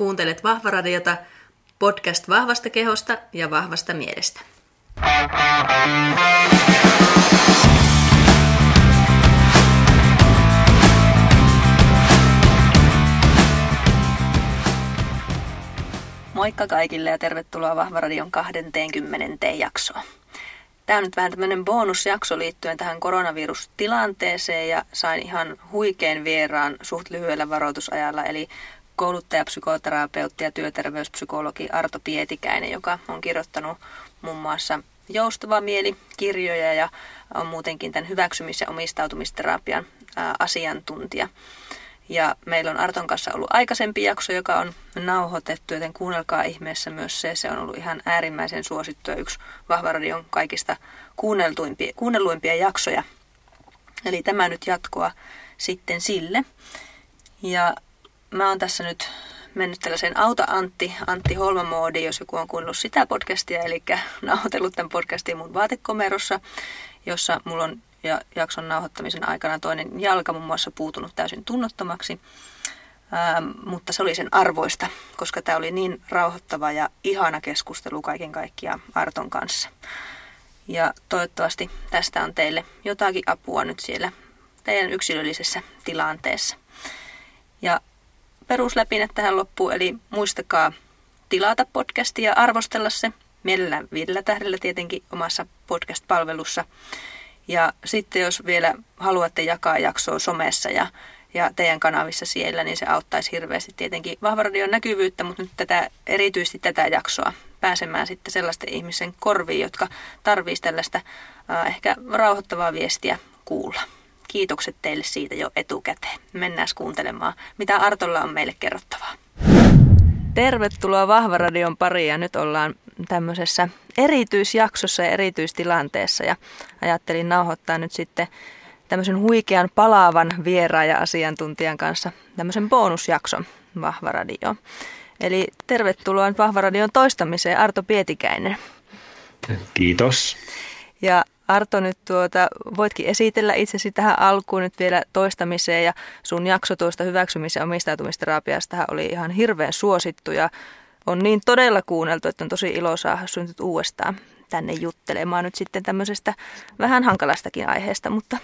Kuuntelet Vahvaradiota, podcast vahvasta kehosta ja vahvasta mielestä. Moikka kaikille ja tervetuloa Vahvaradion 20. jaksoon. Tämä on nyt vähän tämmöinen bonusjakso liittyen tähän koronavirustilanteeseen ja sain ihan huikean vieraan suht lyhyellä varoitusajalla, eli kouluttaja, psykoterapeutti ja työterveyspsykologi Arto Pietikäinen, joka on kirjoittanut muun mm. muassa Joustava mieli kirjoja ja on muutenkin tämän hyväksymis- ja omistautumisterapian asiantuntija. Ja meillä on Arton kanssa ollut aikaisempi jakso, joka on nauhoitettu, joten kuunnelkaa ihmeessä myös se. Se on ollut ihan äärimmäisen suosittu ja yksi Vahvaradion kaikista kuunnelluimpia, jaksoja. Eli tämä nyt jatkoa sitten sille. Ja mä oon tässä nyt mennyt tällaisen Auta Antti, Antti Holma-moodiin, jos joku on kuunnellut sitä podcastia, eli nauhoitellut tämän podcastin mun vaatekomerossa, jossa mulla on ja jakson nauhoittamisen aikana toinen jalka muun muassa puutunut täysin tunnottomaksi. Ähm, mutta se oli sen arvoista, koska tämä oli niin rauhoittava ja ihana keskustelu kaiken kaikkiaan Arton kanssa. Ja toivottavasti tästä on teille jotakin apua nyt siellä teidän yksilöllisessä tilanteessa. Ja perusläpinä tähän loppuun, eli muistakaa tilata podcastia ja arvostella se mielellään viidellä tähdellä tietenkin omassa podcast-palvelussa. Ja sitten jos vielä haluatte jakaa jaksoa somessa ja, ja teidän kanavissa siellä, niin se auttaisi hirveästi tietenkin Vahvaradion näkyvyyttä, mutta nyt tätä, erityisesti tätä jaksoa pääsemään sitten sellaisten ihmisen korviin, jotka tarvitsisivat tällaista äh, ehkä rauhoittavaa viestiä kuulla. Kiitokset teille siitä jo etukäteen. Mennään kuuntelemaan, mitä Artolla on meille kerrottavaa. Tervetuloa Vahvaradion pariin ja nyt ollaan tämmöisessä erityisjaksossa ja erityistilanteessa ja ajattelin nauhoittaa nyt sitten tämmöisen huikean palaavan vieraan ja asiantuntijan kanssa tämmöisen bonusjakson Vahvaradioon. Eli tervetuloa Vahvaradion toistamiseen Arto Pietikäinen. Kiitos. Ja Arto, nyt tuota, voitkin esitellä itsesi tähän alkuun nyt vielä toistamiseen ja sun jakso tuosta hyväksymis- ja omistautumisterapiasta oli ihan hirveän suosittu ja on niin todella kuunneltu, että on tosi ilo saada syntyt uudestaan tänne juttelemaan nyt sitten tämmöisestä vähän hankalastakin aiheesta, mutta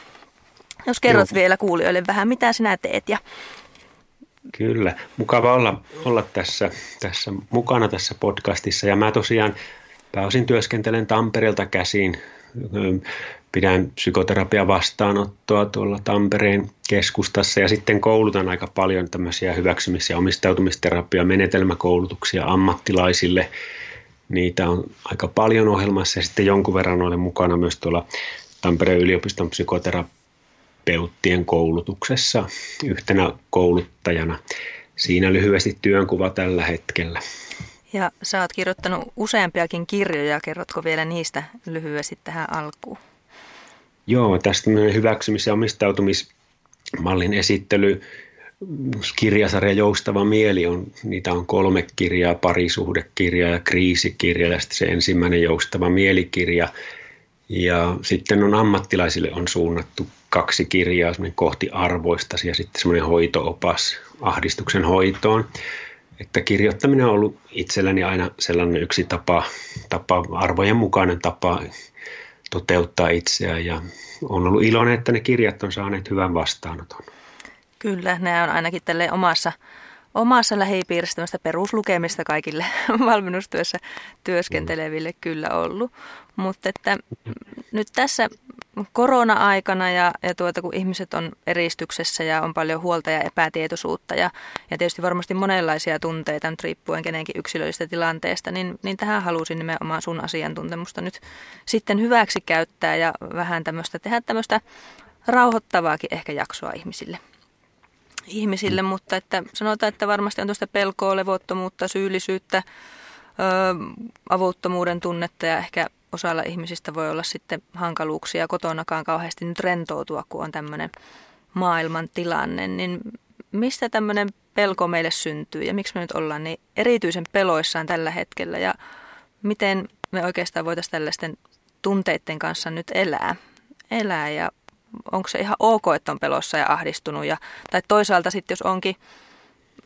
jos kerrot Joo. vielä kuulijoille vähän, mitä sinä teet ja Kyllä, mukava olla, olla tässä, tässä mukana tässä podcastissa ja mä tosiaan pääosin työskentelen Tampereelta käsin pidän psykoterapian vastaanottoa tuolla Tampereen keskustassa ja sitten koulutan aika paljon tämmöisiä hyväksymis- ja omistautumisterapia menetelmäkoulutuksia ammattilaisille. Niitä on aika paljon ohjelmassa ja sitten jonkun verran olen mukana myös tuolla Tampereen yliopiston psykoterapeuttien koulutuksessa yhtenä kouluttajana. Siinä lyhyesti työnkuva tällä hetkellä. Ja sä oot kirjoittanut useampiakin kirjoja, kerrotko vielä niistä lyhyesti tähän alkuun? Joo, tästä hyväksymis- ja omistautumismallin esittely kirjasarja Joustava mieli, on, niitä on kolme kirjaa, parisuhdekirja ja kriisikirja ja sitten se ensimmäinen Joustava mielikirja. Ja sitten on ammattilaisille on suunnattu kaksi kirjaa, kohti arvoista ja sitten semmoinen hoitoopas ahdistuksen hoitoon että kirjoittaminen on ollut itselläni aina sellainen yksi tapa, tapa arvojen mukainen tapa toteuttaa itseään ja on ollut iloinen, että ne kirjat on saaneet hyvän vastaanoton. Kyllä, nämä on ainakin tälle omassa, omassa lähipiirissä peruslukemista kaikille valmennustyössä työskenteleville kyllä ollut. Mutta että nyt tässä korona-aikana ja, ja tuota, kun ihmiset on eristyksessä ja on paljon huolta ja epätietoisuutta ja, ja tietysti varmasti monenlaisia tunteita nyt riippuen kenenkin yksilöllisestä tilanteesta, niin, niin tähän halusin nimenomaan sun asiantuntemusta nyt sitten hyväksi käyttää ja vähän tämmöistä, tehdä tämmöistä rauhoittavaakin ehkä jaksoa ihmisille. ihmisille mm. mutta että sanotaan, että varmasti on tuosta pelkoa, levottomuutta, syyllisyyttä, ö, avuttomuuden tunnetta ja ehkä osalla ihmisistä voi olla sitten hankaluuksia kotonakaan kauheasti nyt rentoutua, kun on tämmöinen maailman tilanne, niin mistä tämmöinen pelko meille syntyy ja miksi me nyt ollaan niin erityisen peloissaan tällä hetkellä? Ja miten me oikeastaan voitaisiin tällaisten tunteiden kanssa nyt elää, elää? Ja onko se ihan ok, että on pelossa ja ahdistunut? Ja, tai toisaalta sitten jos onkin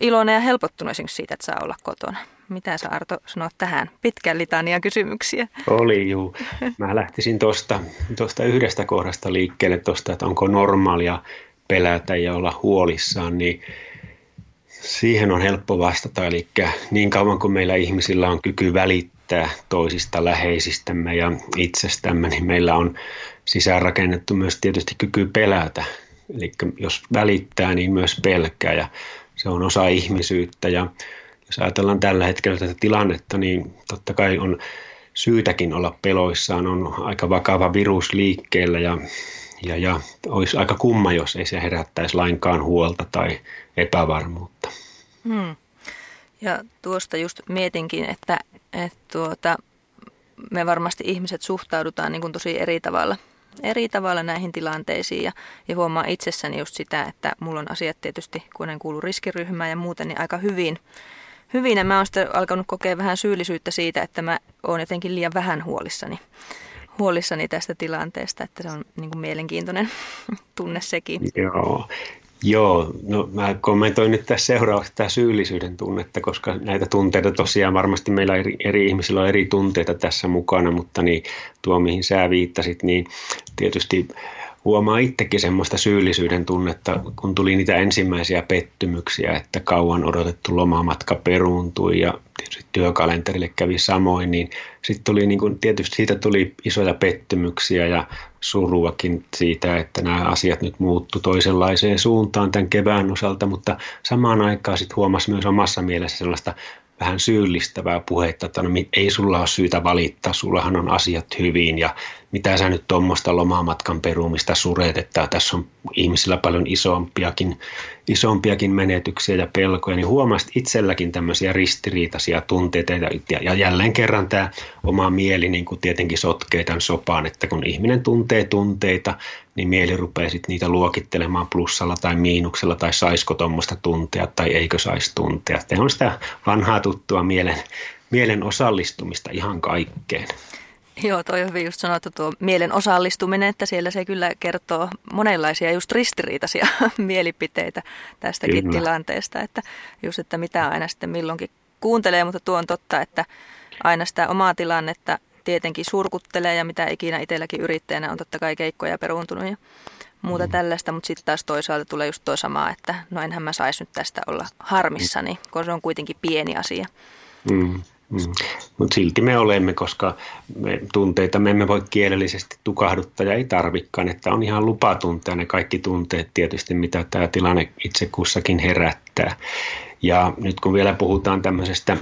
iloinen ja helpottunut esimerkiksi siitä, että saa olla kotona. Mitä sä Arto sanot tähän? Pitkän litania kysymyksiä. Oli juu. Mä lähtisin tuosta tosta yhdestä kohdasta liikkeelle, tosta, että onko normaalia pelätä ja olla huolissaan, niin siihen on helppo vastata. Eli niin kauan kuin meillä ihmisillä on kyky välittää toisista läheisistämme ja itsestämme, niin meillä on sisäänrakennettu myös tietysti kyky pelätä. Eli jos välittää, niin myös pelkää ja se on osa ihmisyyttä. Ja jos ajatellaan tällä hetkellä tätä tilannetta, niin totta kai on syytäkin olla peloissaan. On aika vakava virus liikkeellä ja, ja, ja olisi aika kumma, jos ei se herättäisi lainkaan huolta tai epävarmuutta. Hmm. Ja tuosta just mietinkin, että, että tuota, me varmasti ihmiset suhtaudutaan niin kuin tosi eri tavalla eri tavalla näihin tilanteisiin ja, ja huomaa itsessäni just sitä, että mulla on asiat tietysti, kun en kuulu riskiryhmään ja muuten, niin aika hyvin. Hyvin ja mä oon sitten alkanut kokea vähän syyllisyyttä siitä, että mä oon jotenkin liian vähän huolissani, huolissani tästä tilanteesta, että se on niin kuin mielenkiintoinen tunne sekin. Joo, Joo, no mä kommentoin nyt tässä seuraavaksi tämä syyllisyyden tunnetta, koska näitä tunteita tosiaan varmasti meillä eri, eri ihmisillä on eri tunteita tässä mukana, mutta niin tuo mihin sä viittasit, niin tietysti huomaa itsekin semmoista syyllisyyden tunnetta, kun tuli niitä ensimmäisiä pettymyksiä, että kauan odotettu lomamatka peruuntui ja työkalenterille kävi samoin, niin sitten tuli niin kuin, tietysti siitä tuli isoja pettymyksiä ja suruakin siitä, että nämä asiat nyt muuttu toisenlaiseen suuntaan tämän kevään osalta, mutta samaan aikaan sitten huomasi myös omassa mielessä sellaista vähän syyllistävää puhetta, että no, ei sulla ole syytä valittaa, sullahan on asiat hyvin ja mitä sä nyt tuommoista lomamatkan perumista suret, että tässä on ihmisillä paljon isompiakin, isompiakin menetyksiä ja pelkoja, niin huomasit itselläkin tämmöisiä ristiriitaisia tunteita ja, ja jälleen kerran tämä oma mieli niin kuin tietenkin sotkee tämän sopaan, että kun ihminen tuntee tunteita, niin mieli rupeaa sitten niitä luokittelemaan plussalla tai miinuksella tai saisiko tuommoista tuntea tai eikö saisi tuntea. Tämä on sitä vanhaa tuttua mielen, mielen osallistumista ihan kaikkeen. Joo, toi on hyvin just sanottu tuo mielen osallistuminen, että siellä se kyllä kertoo monenlaisia just ristiriitaisia mielipiteitä tästäkin kyllä. tilanteesta, että just, että mitä aina sitten milloinkin kuuntelee, mutta tuo on totta, että aina sitä omaa tilannetta tietenkin surkuttelee ja mitä ikinä itselläkin yrittäjänä on totta kai keikkoja peruuntunut ja muuta mm. tällaista, mutta sitten taas toisaalta tulee just tuo sama, että no enhän mä saisi nyt tästä olla harmissani, kun se on kuitenkin pieni asia. Mm. Mm. Mutta silti me olemme, koska me, tunteita me emme voi kielellisesti tukahduttaa ja ei tarvikaan, että on ihan lupa tuntea ne kaikki tunteet tietysti, mitä tämä tilanne itse kussakin herättää. Ja nyt kun vielä puhutaan tämmöisestä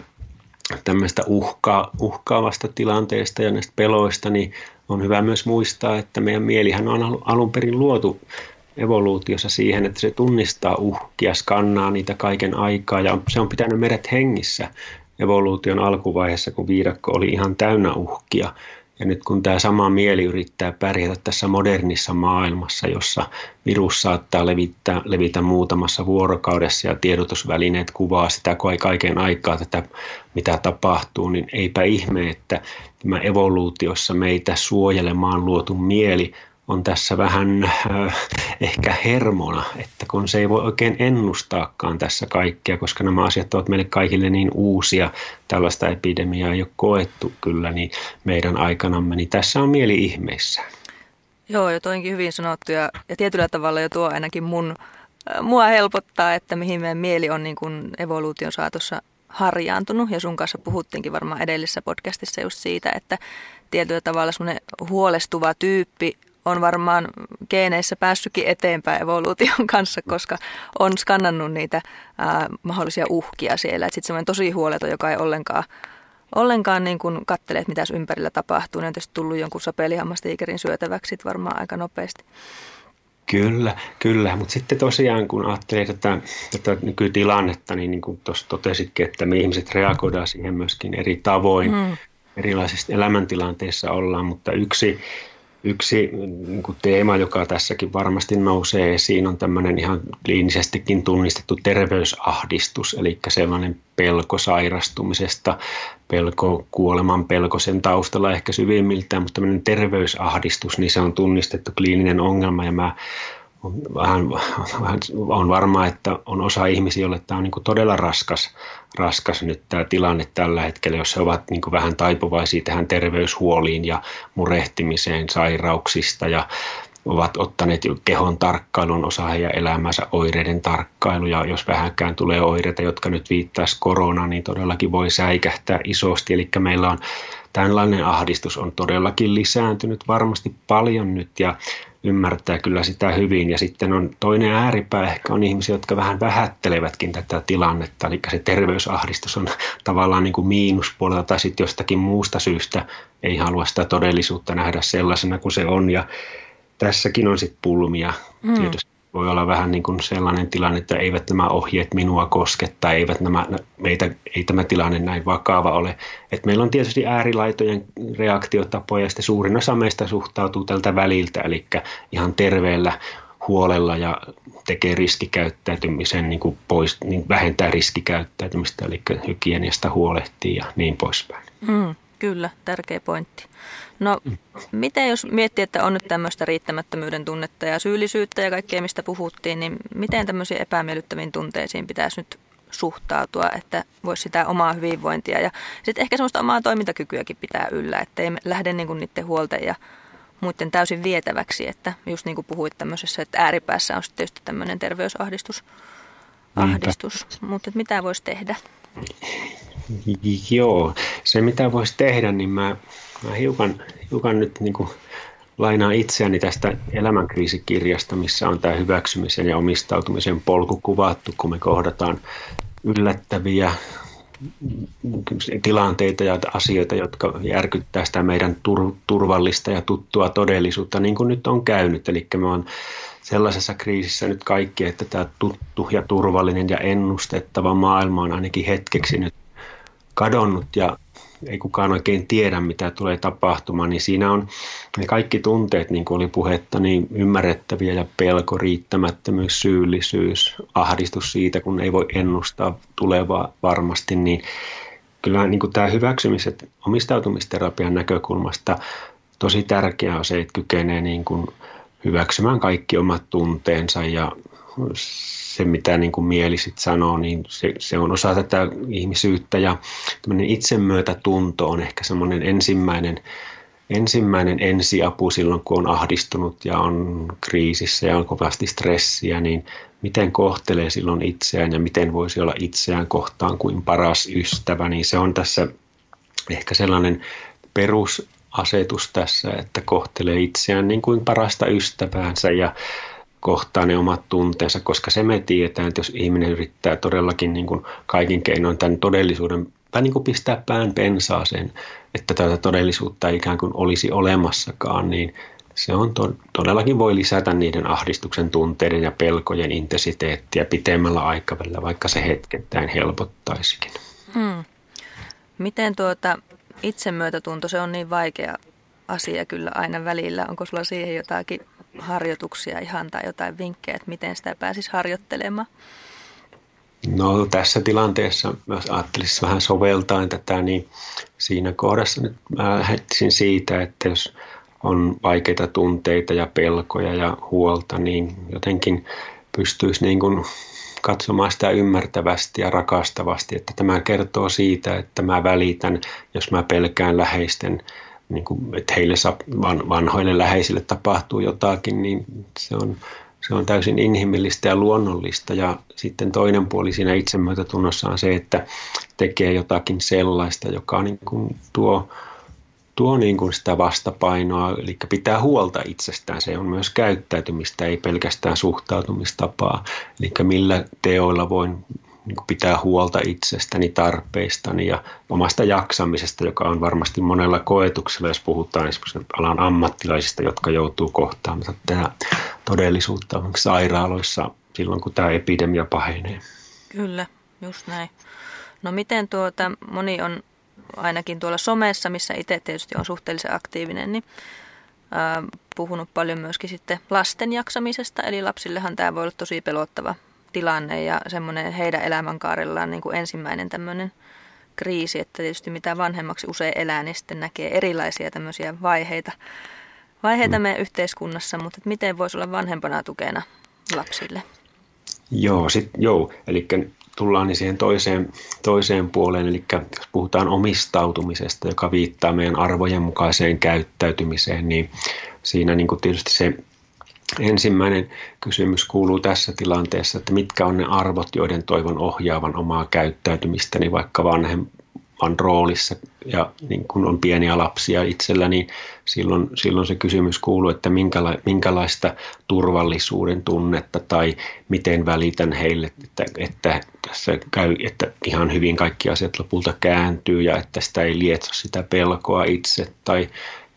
tämmöistä uhka, uhkaavasta tilanteesta ja näistä peloista, niin on hyvä myös muistaa, että meidän mielihän on alun perin luotu evoluutiossa siihen, että se tunnistaa uhkia, skannaa niitä kaiken aikaa ja se on pitänyt meidät hengissä evoluution alkuvaiheessa, kun viidakko oli ihan täynnä uhkia. Ja nyt kun tämä sama mieli yrittää pärjätä tässä modernissa maailmassa, jossa virus saattaa levittää, levitä muutamassa vuorokaudessa ja tiedotusvälineet kuvaa sitä kaiken aikaa tätä, mitä tapahtuu, niin eipä ihme, että tämä evoluutiossa meitä suojelemaan luotu mieli on tässä vähän äh, ehkä hermona, että kun se ei voi oikein ennustaakaan tässä kaikkea, koska nämä asiat ovat meille kaikille niin uusia, tällaista epidemiaa ei ole koettu kyllä niin meidän aikanamme, niin tässä on mieli ihmeissä. Joo, jo toinkin hyvin sanottu ja, ja tietyllä tavalla jo tuo ainakin mun, äh, mua helpottaa, että mihin meidän mieli on niin kuin evoluution saatossa harjaantunut ja sun kanssa puhuttiinkin varmaan edellisessä podcastissa just siitä, että tietyllä tavalla semmoinen huolestuva tyyppi on varmaan geeneissä päässytkin eteenpäin evoluution kanssa, koska on skannannut niitä ää, mahdollisia uhkia siellä. Sitten semmoinen tosi huoleton, joka ei ollenkaan, ollenkaan niin kuin katsele, että mitä ympärillä tapahtuu. Ne on tietysti tullut jonkun sapelihammastiikerin syötäväksi varmaan aika nopeasti. Kyllä, kyllä. Mutta sitten tosiaan, kun ajattelee tätä, tätä nykytilannetta, niin, niin kuin tuossa totesitkin, että me ihmiset reagoidaan siihen myöskin eri tavoin. Mm. Erilaisissa elämäntilanteissa ollaan, mutta yksi Yksi niin kuin teema, joka tässäkin varmasti nousee esiin, on tämmöinen ihan kliinisestikin tunnistettu terveysahdistus, eli sellainen pelko sairastumisesta, pelko kuoleman pelko sen taustalla ehkä syvimmiltään, mutta tämmöinen terveysahdistus, niin se on tunnistettu kliininen ongelma ja mä vähän, vähän, on varmaa, että on osa ihmisiä, joille tämä on niin todella raskas, raskas nyt tämä tilanne tällä hetkellä, jos he ovat niin vähän taipuvaisia tähän terveyshuoliin ja murehtimiseen sairauksista ja ovat ottaneet kehon tarkkailun osa heidän elämänsä oireiden tarkkailu ja jos vähänkään tulee oireita, jotka nyt viittaisi koronaan, niin todellakin voi säikähtää isosti. Eli meillä on tällainen ahdistus on todellakin lisääntynyt varmasti paljon nyt ja ymmärtää kyllä sitä hyvin. Ja sitten on toinen ääripää, ehkä on ihmisiä, jotka vähän vähättelevätkin tätä tilannetta, eli se terveysahdistus on tavallaan niin kuin miinuspuolella tai sitten jostakin muusta syystä ei halua sitä todellisuutta nähdä sellaisena kuin se on. Ja tässäkin on sitten pulmia. Mm. Tietysti voi olla vähän niin kuin sellainen tilanne, että eivät nämä ohjeet minua koske tai eivät nämä, meitä, ei tämä tilanne näin vakava ole. Et meillä on tietysti äärilaitojen reaktiotapoja ja sitten suurin osa meistä suhtautuu tältä väliltä, eli ihan terveellä huolella ja tekee riskikäyttäytymisen niin kuin pois, niin vähentää riskikäyttäytymistä, eli hygieniasta huolehtii ja niin poispäin. Mm, kyllä, tärkeä pointti. No miten jos miettii, että on nyt tämmöistä riittämättömyyden tunnetta ja syyllisyyttä ja kaikkea mistä puhuttiin, niin miten tämmöisiin epämiellyttäviin tunteisiin pitäisi nyt suhtautua, että voisi sitä omaa hyvinvointia ja sitten ehkä semmoista omaa toimintakykyäkin pitää yllä, että ei lähde niin kuin niiden huolten ja muiden täysin vietäväksi, että just niin kuin puhuit tämmöisessä, että ääripäässä on sitten tietysti tämmöinen terveysahdistus, ahdistus. mutta mitä voisi tehdä? Joo, se mitä voisi tehdä, niin mä Mä hiukan, hiukan nyt niin kuin lainaan itseäni tästä elämänkriisikirjasta, missä on tämä hyväksymisen ja omistautumisen polku kuvattu, kun me kohdataan yllättäviä tilanteita ja asioita, jotka järkyttää sitä meidän turvallista ja tuttua todellisuutta, niin kuin nyt on käynyt. Eli me on sellaisessa kriisissä nyt kaikki, että tämä tuttu ja turvallinen ja ennustettava maailma on ainakin hetkeksi nyt kadonnut ja ei kukaan oikein tiedä, mitä tulee tapahtumaan, niin siinä on ne kaikki tunteet, niin kuin oli puhetta, niin ymmärrettäviä ja pelko, riittämättömyys, syyllisyys, ahdistus siitä, kun ei voi ennustaa tulevaa varmasti, niin kyllä niin kuin tämä hyväksymiset omistautumisterapian näkökulmasta tosi tärkeää on se, että kykenee niin kuin hyväksymään kaikki omat tunteensa ja se, mitä niin kuin mieli sit sanoo, niin se, se on osa tätä ihmisyyttä ja itsemyötätunto on ehkä semmoinen ensimmäinen, ensimmäinen ensiapu silloin, kun on ahdistunut ja on kriisissä ja on kovasti stressiä, niin miten kohtelee silloin itseään ja miten voisi olla itseään kohtaan kuin paras ystävä, niin se on tässä ehkä sellainen perusasetus tässä, että kohtelee itseään niin kuin parasta ystäväänsä ja kohtaa ne omat tunteensa, koska se me tiedetään, että jos ihminen yrittää todellakin niin kuin kaikin keinoin tämän todellisuuden tai niin kuin pistää pään pensaaseen, että tätä todellisuutta ei ikään kuin olisi olemassakaan, niin se on to- todellakin voi lisätä niiden ahdistuksen tunteiden ja pelkojen intensiteettiä pitemmällä aikavälillä, vaikka se hetkettäin helpottaisikin. Hmm. Miten tuota itsemyötätunto, se on niin vaikea asia kyllä aina välillä. Onko sulla siihen jotakin harjoituksia ihan tai jotain vinkkejä, että miten sitä pääsisi harjoittelemaan? No tässä tilanteessa, jos ajattelisin vähän soveltaa tätä, niin siinä kohdassa nyt mä lähtisin siitä, että jos on vaikeita tunteita ja pelkoja ja huolta, niin jotenkin pystyisi niin kuin katsomaan sitä ymmärtävästi ja rakastavasti, että tämä kertoo siitä, että mä välitän, jos mä pelkään läheisten niin kuin, että heille vanhoille läheisille tapahtuu jotakin, niin se on, se on täysin inhimillistä ja luonnollista. Ja sitten toinen puoli siinä itsemyötätunnossa on se, että tekee jotakin sellaista, joka niin kuin tuo, tuo niin kuin sitä vastapainoa, eli pitää huolta itsestään. Se on myös käyttäytymistä, ei pelkästään suhtautumistapaa. Eli millä teoilla voin niin pitää huolta itsestäni, tarpeistani ja omasta jaksamisesta, joka on varmasti monella koetuksella, jos puhutaan esimerkiksi alan ammattilaisista, jotka joutuu kohtaamaan tätä todellisuutta sairaaloissa silloin, kun tämä epidemia pahenee. Kyllä, just näin. No miten tuota, moni on ainakin tuolla somessa, missä itse tietysti on suhteellisen aktiivinen, niin ää, puhunut paljon myöskin sitten lasten jaksamisesta, eli lapsillehan tämä voi olla tosi pelottava tilanne ja semmoinen heidän elämänkaarellaan niin kuin ensimmäinen tämmöinen kriisi, että tietysti mitä vanhemmaksi usein elää, niin sitten näkee erilaisia tämmöisiä vaiheita, vaiheita mm. meidän yhteiskunnassa, mutta miten voisi olla vanhempana tukena lapsille? Joo, sit, joo. eli tullaan niin siihen toiseen, toiseen puoleen, eli jos puhutaan omistautumisesta, joka viittaa meidän arvojen mukaiseen käyttäytymiseen, niin siinä niin kuin tietysti se ensimmäinen kysymys kuuluu tässä tilanteessa, että mitkä on ne arvot, joiden toivon ohjaavan omaa käyttäytymistäni vaikka vanhem, on roolissa ja niin kun on pieniä lapsia itsellä, niin silloin, silloin se kysymys kuuluu, että minkäla, minkälaista turvallisuuden tunnetta tai miten välitän heille, että, että tässä käy, että ihan hyvin kaikki asiat lopulta kääntyy ja että sitä ei lietso sitä pelkoa itse tai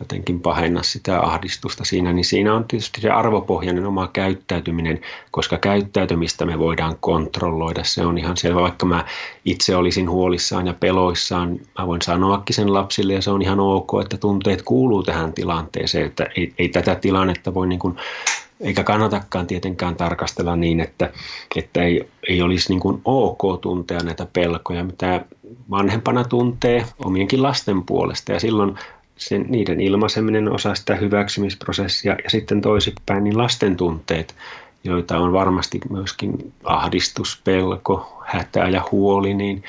jotenkin pahenna sitä ahdistusta siinä, niin siinä on tietysti se arvopohjainen oma käyttäytyminen, koska käyttäytymistä me voidaan kontrolloida. Se on ihan selvä, vaikka mä itse olisin huolissaan ja peloissaan, mä voin sanoakin sen lapsille ja se on ihan ok, että tunteet kuuluu tähän tilanteeseen, että ei, ei tätä tilannetta voi niin kuin eikä kannatakaan tietenkään tarkastella niin, että, että ei, ei olisi niin kuin ok tuntea näitä pelkoja, mitä vanhempana tuntee omienkin lasten puolesta. Ja silloin sen, niiden ilmaiseminen osa sitä hyväksymisprosessia ja sitten toisinpäin niin lasten tunteet, joita on varmasti myöskin ahdistus, pelko, hätä ja huoli, niin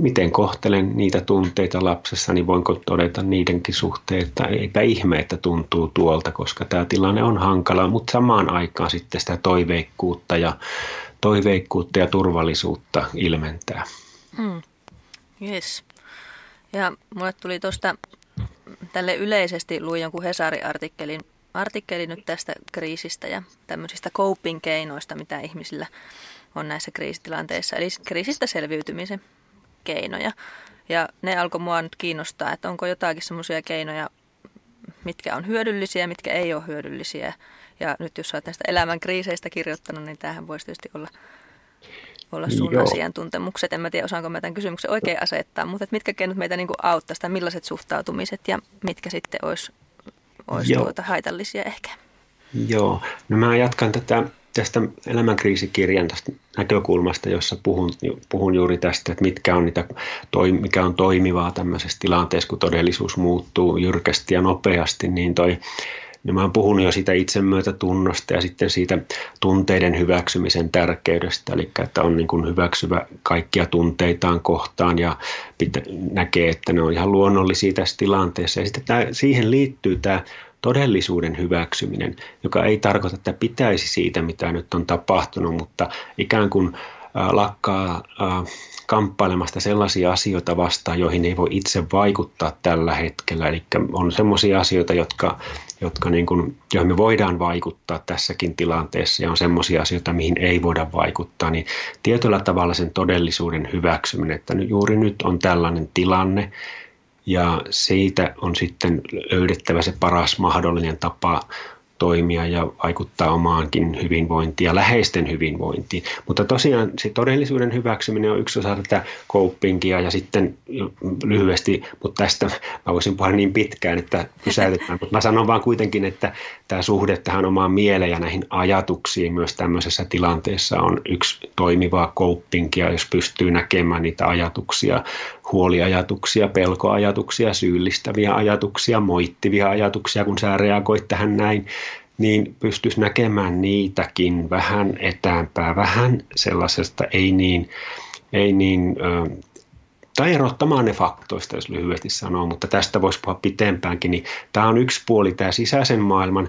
miten kohtelen niitä tunteita lapsessa, niin voinko todeta niidenkin suhteen, että eipä ihme, että tuntuu tuolta, koska tämä tilanne on hankala, mutta samaan aikaan sitten sitä toiveikkuutta ja, toiveikkuutta ja turvallisuutta ilmentää. Hmm. Yes. Ja mulle tuli tuosta tälle yleisesti luin jonkun Hesari-artikkelin artikkeli nyt tästä kriisistä ja tämmöisistä coping-keinoista, mitä ihmisillä on näissä kriisitilanteissa, eli kriisistä selviytymisen keinoja. Ja ne alkoi mua nyt kiinnostaa, että onko jotakin semmoisia keinoja, mitkä on hyödyllisiä, mitkä ei ole hyödyllisiä. Ja nyt jos olet näistä elämän kriiseistä kirjoittanut, niin tämähän voisi tietysti olla olla sun Joo. asiantuntemukset. En mä tiedä, osaanko mä tämän kysymyksen oikein asettaa, mutta että mitkä keinot meitä niin auttaisi tai millaiset suhtautumiset ja mitkä sitten olisi, olisi tuota haitallisia ehkä? Joo, no mä jatkan tätä tästä elämänkriisikirjan tästä näkökulmasta, jossa puhun, puhun juuri tästä, että mitkä on niitä, mikä on toimivaa tämmöisessä tilanteessa, kun todellisuus muuttuu jyrkästi ja nopeasti, niin toi niin mä oon puhunut jo siitä itsemyötätunnosta ja sitten siitä tunteiden hyväksymisen tärkeydestä, eli että on niin kuin hyväksyvä kaikkia tunteitaan kohtaan ja pitä, näkee, että ne on ihan luonnollisia tässä tilanteessa. Ja sitten tämä, siihen liittyy tämä todellisuuden hyväksyminen, joka ei tarkoita, että pitäisi siitä, mitä nyt on tapahtunut, mutta ikään kuin lakkaa kamppailemasta sellaisia asioita vastaan, joihin ei voi itse vaikuttaa tällä hetkellä. Eli on sellaisia asioita, jotka, jotka niin kuin, joihin me voidaan vaikuttaa tässäkin tilanteessa ja on sellaisia asioita, mihin ei voida vaikuttaa. Niin tietyllä tavalla sen todellisuuden hyväksyminen, että juuri nyt on tällainen tilanne ja siitä on sitten löydettävä se paras mahdollinen tapa toimia ja vaikuttaa omaankin hyvinvointiin ja läheisten hyvinvointiin. Mutta tosiaan se todellisuuden hyväksyminen on yksi osa tätä copingia ja sitten lyhyesti, mutta tästä mä voisin puhua niin pitkään, että pysäytetään. Mutta mä sanon vaan kuitenkin, että tämä suhde tähän omaan mieleen ja näihin ajatuksiin myös tämmöisessä tilanteessa on yksi toimivaa copingia, jos pystyy näkemään niitä ajatuksia, huoliajatuksia, pelkoajatuksia, syyllistäviä ajatuksia, moittivia ajatuksia, kun sä reagoit tähän näin, niin pystyisi näkemään niitäkin vähän etäämpää, vähän sellaisesta ei niin, ei niin tai erottamaan ne faktoista, jos lyhyesti sanoo, mutta tästä voisi puhua pitempäänkin, niin tämä on yksi puoli, tämä sisäisen maailman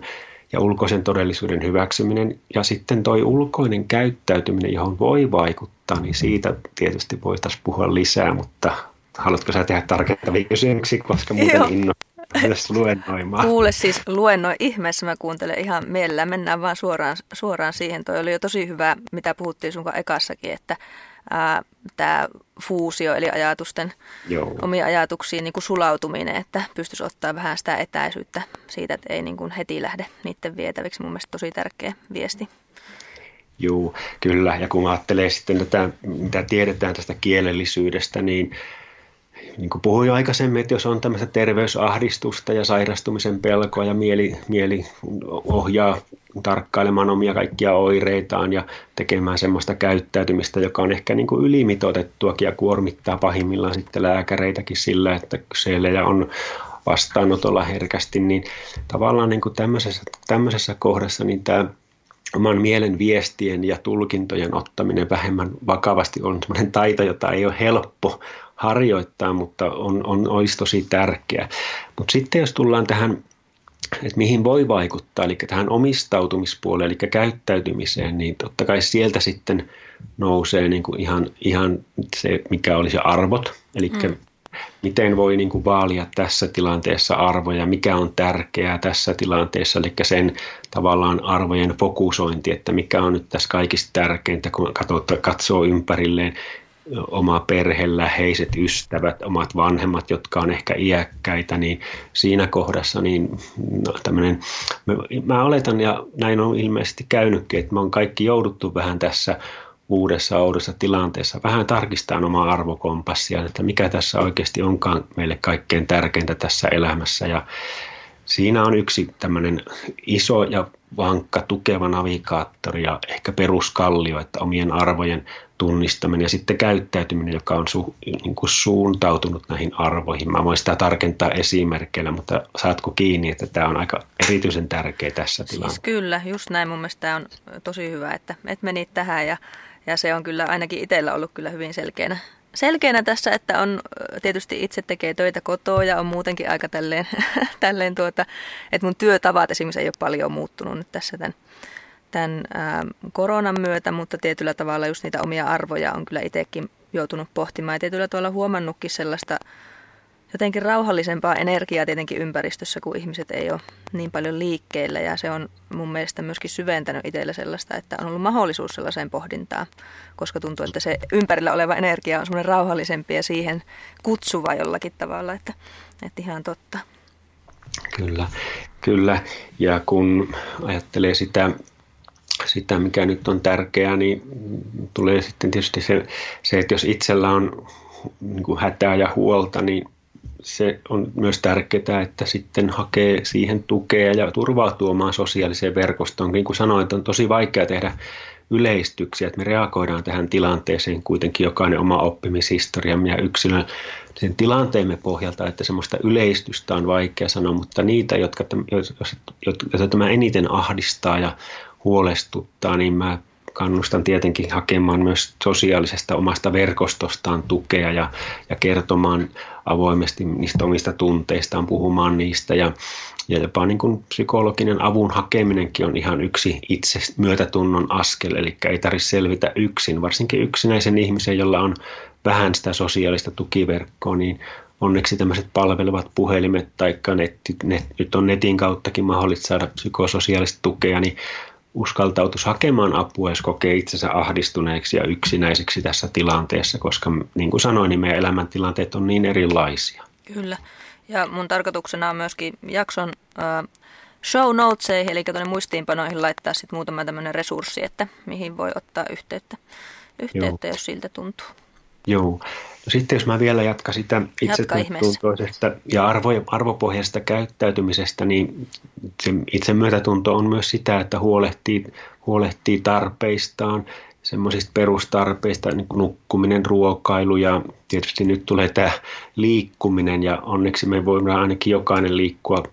ja ulkoisen todellisuuden hyväksyminen ja sitten toi ulkoinen käyttäytyminen, johon voi vaikuttaa, niin siitä tietysti voitaisiin puhua lisää, mutta haluatko sä tehdä tarkentavia kysymyksiä, koska muuten innostaa myös luennoimaan. Kuule siis luennoi ihmeessä, mä kuuntelen ihan mielellä. Mennään vaan suoraan, suoraan siihen. Toi oli jo tosi hyvä, mitä puhuttiin sun ekassakin, että tämä fuusio, eli ajatusten Joo. omiin ajatuksiin niin kuin sulautuminen, että pystyisi ottaa vähän sitä etäisyyttä siitä, että ei niin kuin heti lähde niiden vietäviksi. Mun mielestä tosi tärkeä viesti. Joo, kyllä. Ja kun ajattelee sitten tätä, mitä tiedetään tästä kielellisyydestä, niin niin kuin puhuin aikaisemmin, että jos on tämmöistä terveysahdistusta ja sairastumisen pelkoa ja mieli, mieli ohjaa tarkkailemaan omia kaikkia oireitaan ja tekemään semmoista käyttäytymistä, joka on ehkä niin kuin ylimitoitettuakin ja kuormittaa pahimmillaan sitten lääkäreitäkin sillä, että siellä on vastaanotolla herkästi, niin tavallaan niin kuin tämmöisessä, tämmöisessä kohdassa niin tämä oman mielen viestien ja tulkintojen ottaminen vähemmän vakavasti on sellainen taito, jota ei ole helppo harjoittaa, mutta on, on, olisi tosi tärkeä. Mutta sitten jos tullaan tähän että mihin voi vaikuttaa, eli tähän omistautumispuoleen, eli käyttäytymiseen, niin totta kai sieltä sitten nousee niin kuin ihan, ihan se, mikä olisi arvot, eli mm. miten voi niin kuin vaalia tässä tilanteessa arvoja, mikä on tärkeää tässä tilanteessa, eli sen tavallaan arvojen fokusointi, että mikä on nyt tässä kaikista tärkeintä, kun katsoo ympärilleen, oma perhe, läheiset ystävät, omat vanhemmat, jotka on ehkä iäkkäitä, niin siinä kohdassa niin no, tämmöinen, mä, mä oletan ja näin on ilmeisesti käynytkin, että me on kaikki jouduttu vähän tässä uudessa oudossa tilanteessa vähän tarkistaa omaa arvokompassia, että mikä tässä oikeasti onkaan meille kaikkein tärkeintä tässä elämässä. Ja Siinä on yksi tämmöinen iso ja vankka tukeva navigaattori ja ehkä peruskallio, että omien arvojen tunnistaminen ja sitten käyttäytyminen, joka on su, niin kuin suuntautunut näihin arvoihin. Mä voin sitä tarkentaa esimerkkeillä, mutta saatko kiinni, että tämä on aika erityisen tärkeä tässä tilanteessa? Siis kyllä, just näin. Mun mielestä tämä on tosi hyvä, että et menit tähän ja, ja se on kyllä ainakin itsellä ollut kyllä hyvin selkeänä selkeänä tässä, että on tietysti itse tekee töitä kotoa ja on muutenkin aika tälleen, tälleen tuota, että mun työtavat esimerkiksi ei ole paljon muuttunut nyt tässä tämän, tämän koronan myötä, mutta tietyllä tavalla just niitä omia arvoja on kyllä itsekin joutunut pohtimaan ja tietyllä tavalla huomannutkin sellaista jotenkin rauhallisempaa energiaa tietenkin ympäristössä, kun ihmiset ei ole niin paljon liikkeellä. Ja se on mun mielestä myöskin syventänyt itsellä sellaista, että on ollut mahdollisuus sellaiseen pohdintaan, koska tuntuu, että se ympärillä oleva energia on semmoinen rauhallisempi ja siihen kutsuva jollakin tavalla, että, että ihan totta. Kyllä, kyllä. Ja kun ajattelee sitä sitä, mikä nyt on tärkeää, niin tulee sitten tietysti se, se että jos itsellä on niin kuin hätää ja huolta, niin se on myös tärkeää, että sitten hakee siihen tukea ja turvautuu omaan sosiaaliseen verkostoon. Niin kuin sanoin, että on tosi vaikea tehdä yleistyksiä, että me reagoidaan tähän tilanteeseen kuitenkin jokainen oma oppimishistoria ja yksilön sen tilanteemme pohjalta, että semmoista yleistystä on vaikea sanoa, mutta niitä, jotka, jotka tämä eniten ahdistaa ja huolestuttaa, niin mä kannustan tietenkin hakemaan myös sosiaalisesta omasta verkostostaan tukea ja, ja kertomaan avoimesti niistä omista tunteistaan, puhumaan niistä. Ja, ja jopa niin kuin psykologinen avun hakeminenkin on ihan yksi itse myötätunnon askel, eli ei tarvitse selvitä yksin, varsinkin yksinäisen ihmisen, jolla on vähän sitä sosiaalista tukiverkkoa, niin onneksi tämmöiset palvelevat puhelimet tai netti, net, nyt on netin kauttakin mahdollista saada psykososiaalista tukea, niin uskaltautuisi hakemaan apua, jos kokee itsensä ahdistuneeksi ja yksinäiseksi tässä tilanteessa, koska niin kuin sanoin, niin meidän elämäntilanteet on niin erilaisia. Kyllä. Ja mun tarkoituksena on myöskin jakson äh, show noteseihin, eli tuonne muistiinpanoihin laittaa sitten muutama tämmöinen resurssi, että mihin voi ottaa yhteyttä, yhteyttä jos siltä tuntuu. Joo. No sitten jos mä vielä jatkan sitä itsetuntoisesta ja arvo, arvopohjaisesta käyttäytymisestä, niin se itsemyötätunto on myös sitä, että huolehtii, huolehtii tarpeistaan, semmoisista perustarpeista, niin kuin nukkuminen, ruokailu ja tietysti nyt tulee tämä liikkuminen ja onneksi me voimme ainakin jokainen liikkua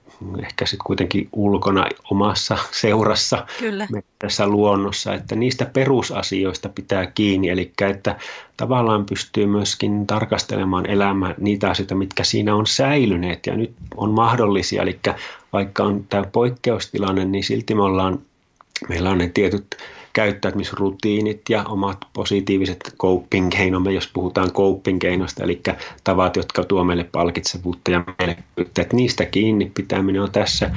ehkä sitten kuitenkin ulkona omassa seurassa Kyllä. tässä luonnossa, että niistä perusasioista pitää kiinni, eli että tavallaan pystyy myöskin tarkastelemaan elämää niitä asioita, mitkä siinä on säilyneet ja nyt on mahdollisia, eli vaikka on tämä poikkeustilanne, niin silti me ollaan, meillä on ne tietyt käyttäytymisrutiinit ja omat positiiviset coping-keinomme, jos puhutaan coping-keinoista, eli tavat, jotka tuo meille palkitsevuutta ja meille että niistä kiinni pitäminen on tässä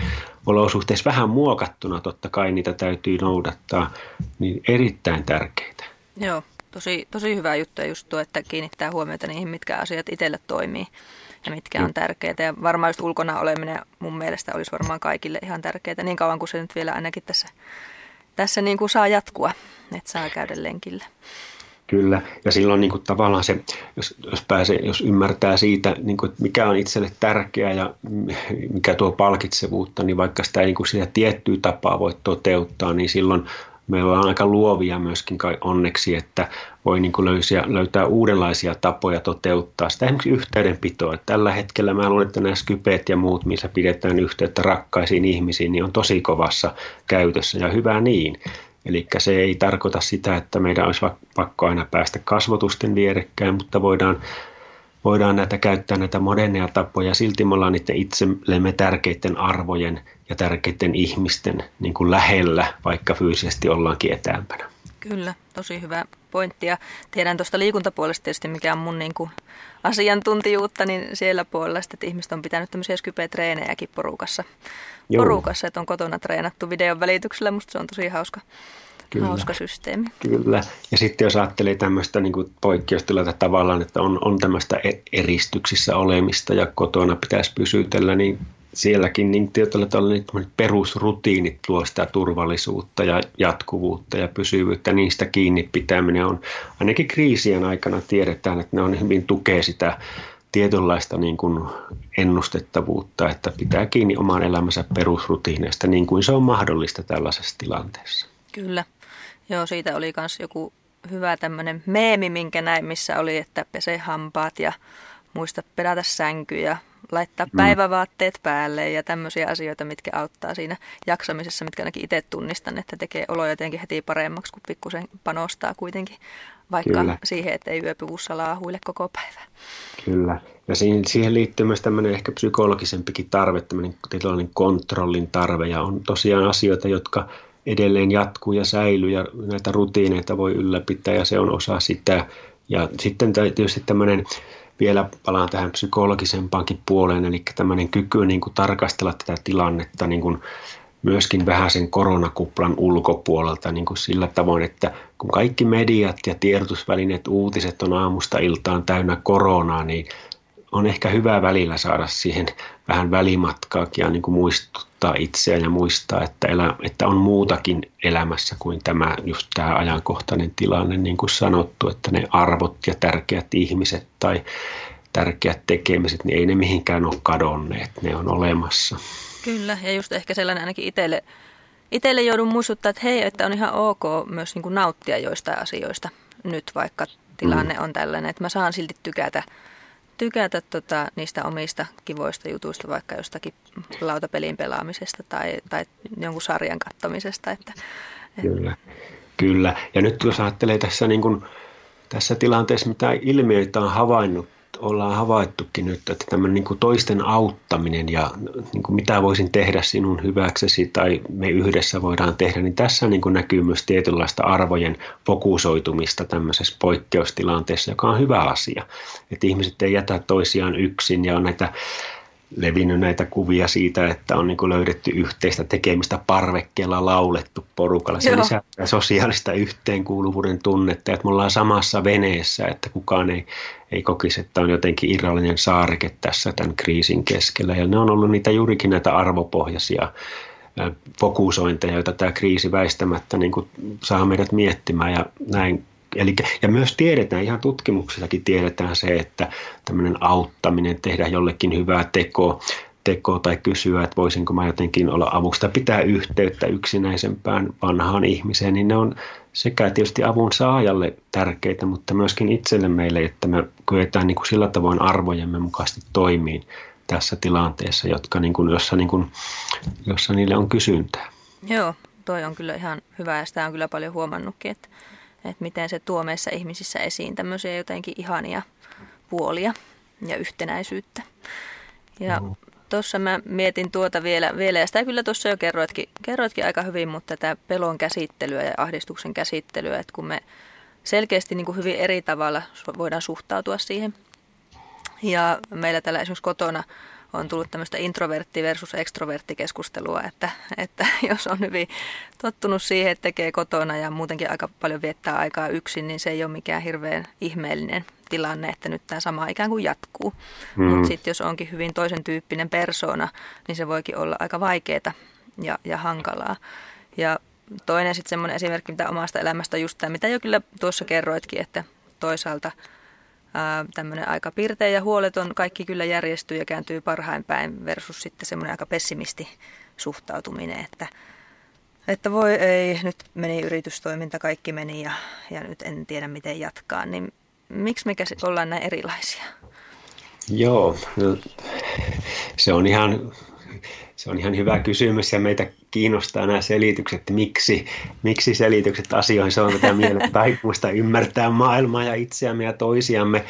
olosuhteessa vähän muokattuna, totta kai niitä täytyy noudattaa, niin erittäin tärkeitä. Joo, tosi, tosi hyvä juttu just tuo, että kiinnittää huomiota niihin, mitkä asiat itselle toimii ja mitkä on tärkeitä. Ja varmaan just ulkona oleminen mun mielestä olisi varmaan kaikille ihan tärkeää, niin kauan kuin se nyt vielä ainakin tässä tässä niin kuin saa jatkua, että saa käydä lenkillä. Kyllä, ja silloin niin kuin tavallaan se, jos, jos, pääsee, jos ymmärtää siitä, niin kuin, että mikä on itselle tärkeää ja mikä tuo palkitsevuutta, niin vaikka sitä, niin kuin sitä tiettyä tapaa voi toteuttaa, niin silloin me ollaan aika luovia myöskin kai onneksi, että voi niin kuin löysiä, löytää uudenlaisia tapoja toteuttaa sitä esimerkiksi yhteydenpitoa. Tällä hetkellä mä luulen, että nämä skypeet ja muut, missä pidetään yhteyttä rakkaisiin ihmisiin, niin on tosi kovassa käytössä ja hyvä niin. Eli se ei tarkoita sitä, että meidän olisi pakko aina päästä kasvotusten vierekkäin, mutta voidaan, voidaan näitä käyttää näitä moderneja tapoja. Silti me ollaan niiden itsellemme tärkeiden arvojen ja tärkeiden ihmisten niin kuin lähellä, vaikka fyysisesti ollaankin etäämpänä. Kyllä, tosi hyvä pointti. Ja tiedän tuosta liikuntapuolesta tietysti, mikä on mun niin kuin asiantuntijuutta, niin siellä puolella että ihmiset on pitänyt tämmöisiä skype-treenejäkin porukassa. Joo. Porukassa, että on kotona treenattu videon välityksellä. Musta se on tosi hauska. Kyllä. Hauska systeemi. Kyllä. Ja sitten jos ajattelee tämmöistä niin poikkeustilata tavallaan, että on, on tämmöistä e-, eristyksissä olemista ja kotona pitäisi pysytellä, niin sielläkin niin tietyllä tavalla niin perusrutiinit luo sitä turvallisuutta ja jatkuvuutta ja pysyvyyttä. Niistä kiinni pitäminen on, ainakin kriisien aikana tiedetään, että ne on hyvin tukee sitä tietynlaista niin kuin ennustettavuutta, että pitää kiinni oman elämänsä perusrutiineista niin kuin se on mahdollista tällaisessa tilanteessa. Kyllä. Joo, siitä oli myös joku hyvä tämmöinen meemi, minkä näin, missä oli, että pese hampaat ja muista pedata sänkyjä laittaa mm. päivävaatteet päälle ja tämmöisiä asioita, mitkä auttaa siinä jaksamisessa, mitkä ainakin itse tunnistan, että tekee olo jotenkin heti paremmaksi, kun pikkusen panostaa kuitenkin, vaikka Kyllä. siihen, että ei yöpyvussa laahuille koko päivä. Kyllä. Ja siihen, siihen liittyy myös tämmöinen ehkä psykologisempikin tarve, tämmöinen tietynlainen kontrollin tarve ja on tosiaan asioita, jotka edelleen jatkuu ja säilyy ja näitä rutiineita voi ylläpitää ja se on osa sitä. Ja sitten tietysti tämmöinen vielä palaan tähän psykologisempaankin puoleen, eli tämmöinen kyky niin kuin tarkastella tätä tilannetta niin kuin myöskin vähän sen koronakuplan ulkopuolelta niin kuin sillä tavoin, että kun kaikki mediat ja tiedotusvälineet, uutiset on aamusta iltaan täynnä koronaa, niin on ehkä hyvä välillä saada siihen vähän välimatkaakin ja niin kuin muistuttaa itseä ja muistaa, että, elä, että on muutakin elämässä kuin tämä just tämä ajankohtainen tilanne, niin kuin sanottu, että ne arvot ja tärkeät ihmiset tai tärkeät tekemiset, niin ei ne mihinkään ole kadonneet, ne on olemassa. Kyllä, ja just ehkä sellainen ainakin itselle, itselle joudun muistuttaa, että hei, että on ihan ok myös niin kuin nauttia joistain asioista nyt, vaikka tilanne mm. on tällainen, että mä saan silti tykätä tykätä tota, niistä omista kivoista jutuista, vaikka jostakin lautapelin pelaamisesta tai, tai jonkun sarjan kattomisesta. Että, et... Kyllä, kyllä. Ja nyt jos ajattelee tässä, niin kuin, tässä tilanteessa, mitä ilmiöitä on havainnut ollaan havaittukin nyt, että tämmöinen niin toisten auttaminen ja niin kuin mitä voisin tehdä sinun hyväksesi tai me yhdessä voidaan tehdä, niin tässä niin kuin näkyy myös tietynlaista arvojen fokusoitumista tämmöisessä poikkeustilanteessa, joka on hyvä asia. Että ihmiset ei jätä toisiaan yksin ja on näitä levinnyt näitä kuvia siitä, että on niin löydetty yhteistä tekemistä parvekkeella laulettu porukalla. Se Joo. lisää sosiaalista yhteenkuuluvuuden tunnetta, että me ollaan samassa veneessä, että kukaan ei, ei kokisi, että on jotenkin irrallinen saareke tässä tämän kriisin keskellä. Ja ne on ollut niitä juurikin näitä arvopohjaisia fokusointeja, joita tämä kriisi väistämättä niin kuin saa meidät miettimään ja näin Eli, ja myös tiedetään, ihan tutkimuksessakin tiedetään se, että tämmöinen auttaminen, tehdä jollekin hyvää teko, teko tai kysyä, että voisinko mä jotenkin olla avuksi tai pitää yhteyttä yksinäisempään vanhaan ihmiseen, niin ne on sekä tietysti avun saajalle tärkeitä, mutta myöskin itselle meille, että me kyetään niin kuin sillä tavoin arvojemme mukaisesti toimiin tässä tilanteessa, jotka niin kuin, jossa, niin kuin, jossa niille on kysyntää. Joo, toi on kyllä ihan hyvä ja sitä on kyllä paljon huomannutkin, että että miten se tuo meissä ihmisissä esiin tämmöisiä jotenkin ihania puolia ja yhtenäisyyttä. Ja no. tuossa mä mietin tuota vielä, vielä ja sitä kyllä tuossa jo kerroitkin, kerroitkin aika hyvin, mutta tätä pelon käsittelyä ja ahdistuksen käsittelyä, että kun me selkeästi niin kuin hyvin eri tavalla voidaan suhtautua siihen. Ja meillä täällä esimerkiksi kotona on tullut tämmöistä introvertti versus extrovertti keskustelua, että, että jos on hyvin tottunut siihen, että tekee kotona ja muutenkin aika paljon viettää aikaa yksin, niin se ei ole mikään hirveän ihmeellinen tilanne, että nyt tämä sama ikään kuin jatkuu. Mm. Mutta sitten jos onkin hyvin toisen tyyppinen persona, niin se voikin olla aika vaikeaa ja, ja hankalaa. Ja toinen sitten semmoinen esimerkki, mitä omasta elämästä just tämä, mitä jo kyllä tuossa kerroitkin, että toisaalta – tämmöinen aika pirteä ja huoleton, kaikki kyllä järjestyy ja kääntyy parhain päin versus sitten semmoinen aika pessimisti suhtautuminen, että Että voi ei, nyt meni yritystoiminta, kaikki meni ja, ja nyt en tiedä miten jatkaa, niin miksi me ollaan näin erilaisia? Joo, no, se on ihan se on ihan hyvä kysymys ja meitä kiinnostaa nämä selitykset, miksi, miksi selitykset asioihin, se on tätä mielen ymmärtää maailmaa ja itseämme ja toisiamme.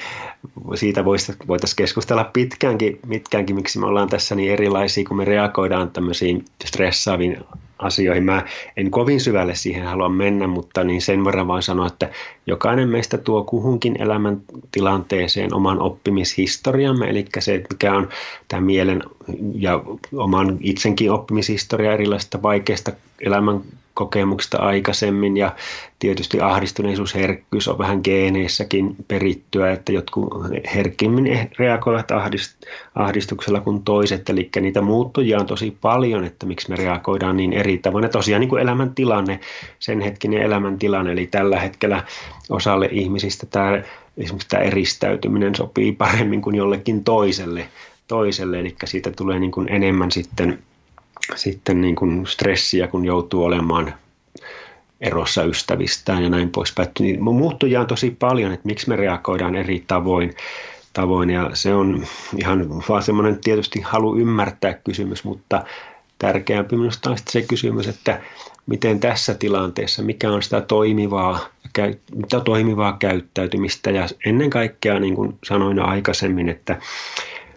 Siitä voitaisiin keskustella pitkäänkin, mitkäänkin, miksi me ollaan tässä niin erilaisia, kun me reagoidaan tämmöisiin stressaaviin asioihin. Mä en kovin syvälle siihen halua mennä, mutta niin sen verran vaan sanoa, että jokainen meistä tuo kuhunkin elämäntilanteeseen oman oppimishistoriamme, eli se, mikä on tämä mielen ja oman itsenkin oppimishistoria erilaisista vaikeista elämän kokemuksista aikaisemmin ja tietysti ahdistuneisuus, herkkyys on vähän geeneissäkin perittyä, että jotkut herkimmin reagoivat ahdistuksella kuin toiset, eli niitä muuttujia on tosi paljon, että miksi me reagoidaan niin eri tavoin. Ja tosiaan niin kuin elämäntilanne, sen hetkinen elämäntilanne, eli tällä hetkellä osalle ihmisistä tämä, esimerkiksi tämä eristäytyminen sopii paremmin kuin jollekin toiselle, toiselle. Eli siitä tulee niin kuin enemmän sitten sitten niin kuin stressiä, kun joutuu olemaan erossa ystävistään ja näin poispäin. Niin muuttujia on tosi paljon, että miksi me reagoidaan eri tavoin. tavoin ja se on ihan vaan semmoinen tietysti halu ymmärtää kysymys, mutta tärkeämpi minusta on se kysymys, että miten tässä tilanteessa, mikä on sitä toimivaa, mitä toimivaa käyttäytymistä ja ennen kaikkea niin kuin sanoin aikaisemmin, että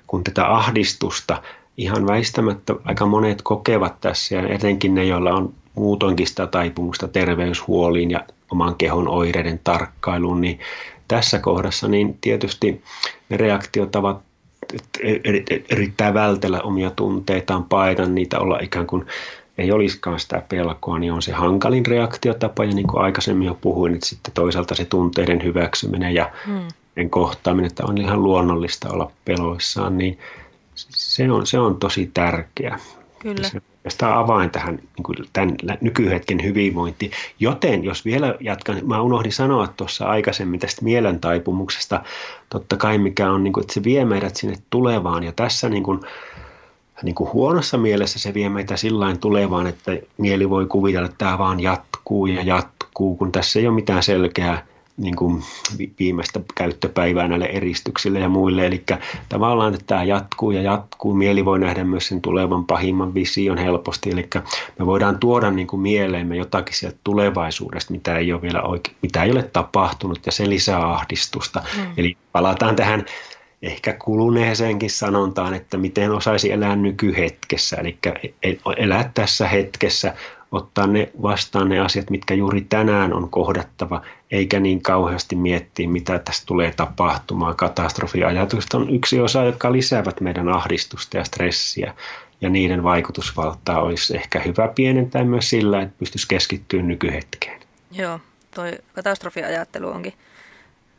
kun tätä ahdistusta ihan väistämättä aika monet kokevat tässä ja etenkin ne, joilla on muutoinkin sitä taipumusta terveyshuoliin ja oman kehon oireiden tarkkailuun, niin tässä kohdassa niin tietysti ne reaktiotavat yrittää vältellä omia tunteitaan, paeta niitä, olla ikään kuin ei olisikaan sitä pelkoa, niin on se hankalin reaktiotapa. Ja niin kuin aikaisemmin jo puhuin, että sitten toisaalta se tunteiden hyväksyminen ja hmm. kohtaaminen, että on ihan luonnollista olla peloissaan, niin se on, se on tosi tärkeä. Kyllä. Se, sitä on avain tähän niin kuin tämän nykyhetken hyvinvointiin. Joten jos vielä jatkan, mä unohdin sanoa tuossa aikaisemmin tästä mielentaipumuksesta, totta kai mikä on, niin kuin, että se vie meidät sinne tulevaan. Ja tässä niin kuin, niin kuin huonossa mielessä se vie meitä sillä tulevaan, että mieli voi kuvitella, että tämä vaan jatkuu ja jatkuu, kun tässä ei ole mitään selkeää niin kuin viimeistä käyttöpäivää näille eristyksille ja muille. Eli tavallaan, että tämä jatkuu ja jatkuu. Mieli voi nähdä myös sen tulevan pahimman vision helposti. Eli me voidaan tuoda niin kuin mieleemme jotakin sieltä tulevaisuudesta, mitä ei ole vielä oikein, mitä ei ole tapahtunut, ja se lisää ahdistusta. Mm. Eli palataan tähän ehkä kuluneeseenkin sanontaan, että miten osaisi elää nykyhetkessä, eli elää tässä hetkessä, ottaa ne vastaan ne asiat, mitkä juuri tänään on kohdattava, eikä niin kauheasti miettiä, mitä tästä tulee tapahtumaan. Katastrofiajatukset on yksi osa, jotka lisäävät meidän ahdistusta ja stressiä, ja niiden vaikutusvaltaa olisi ehkä hyvä pienentää myös sillä, että pystyisi keskittyä nykyhetkeen. Joo, toi katastrofiajattelu onkin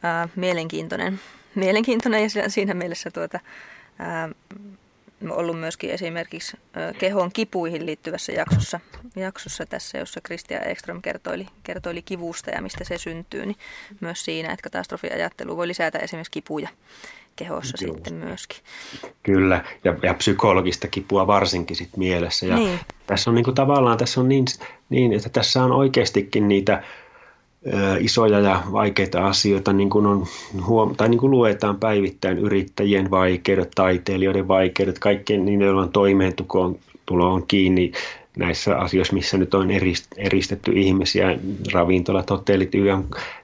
ää, mielenkiintoinen. Mielenkiintoinen ja siinä mielessä tuota, ää, ollut myöskin esimerkiksi kehon kipuihin liittyvässä jaksossa, jaksossa tässä, jossa Christian Ekström kertoili, kertoili kivusta ja mistä se syntyy, niin myös siinä, että katastrofiajattelu voi lisätä esimerkiksi kipuja kehossa Just. sitten myöskin. Kyllä, ja, ja psykologista kipua varsinkin sitten mielessä. Ja niin. Tässä on niin kuin, tavallaan tässä on niin, niin, että tässä on oikeastikin niitä isoja ja vaikeita asioita, niin kuin, on, huom- tai niin kuin luetaan päivittäin yrittäjien vaikeudet, taiteilijoiden vaikeudet, kaikkien niin, joilla on toimeentulo on kiinni näissä asioissa, missä nyt on eristetty ihmisiä, ravintolat, hotellit, yö,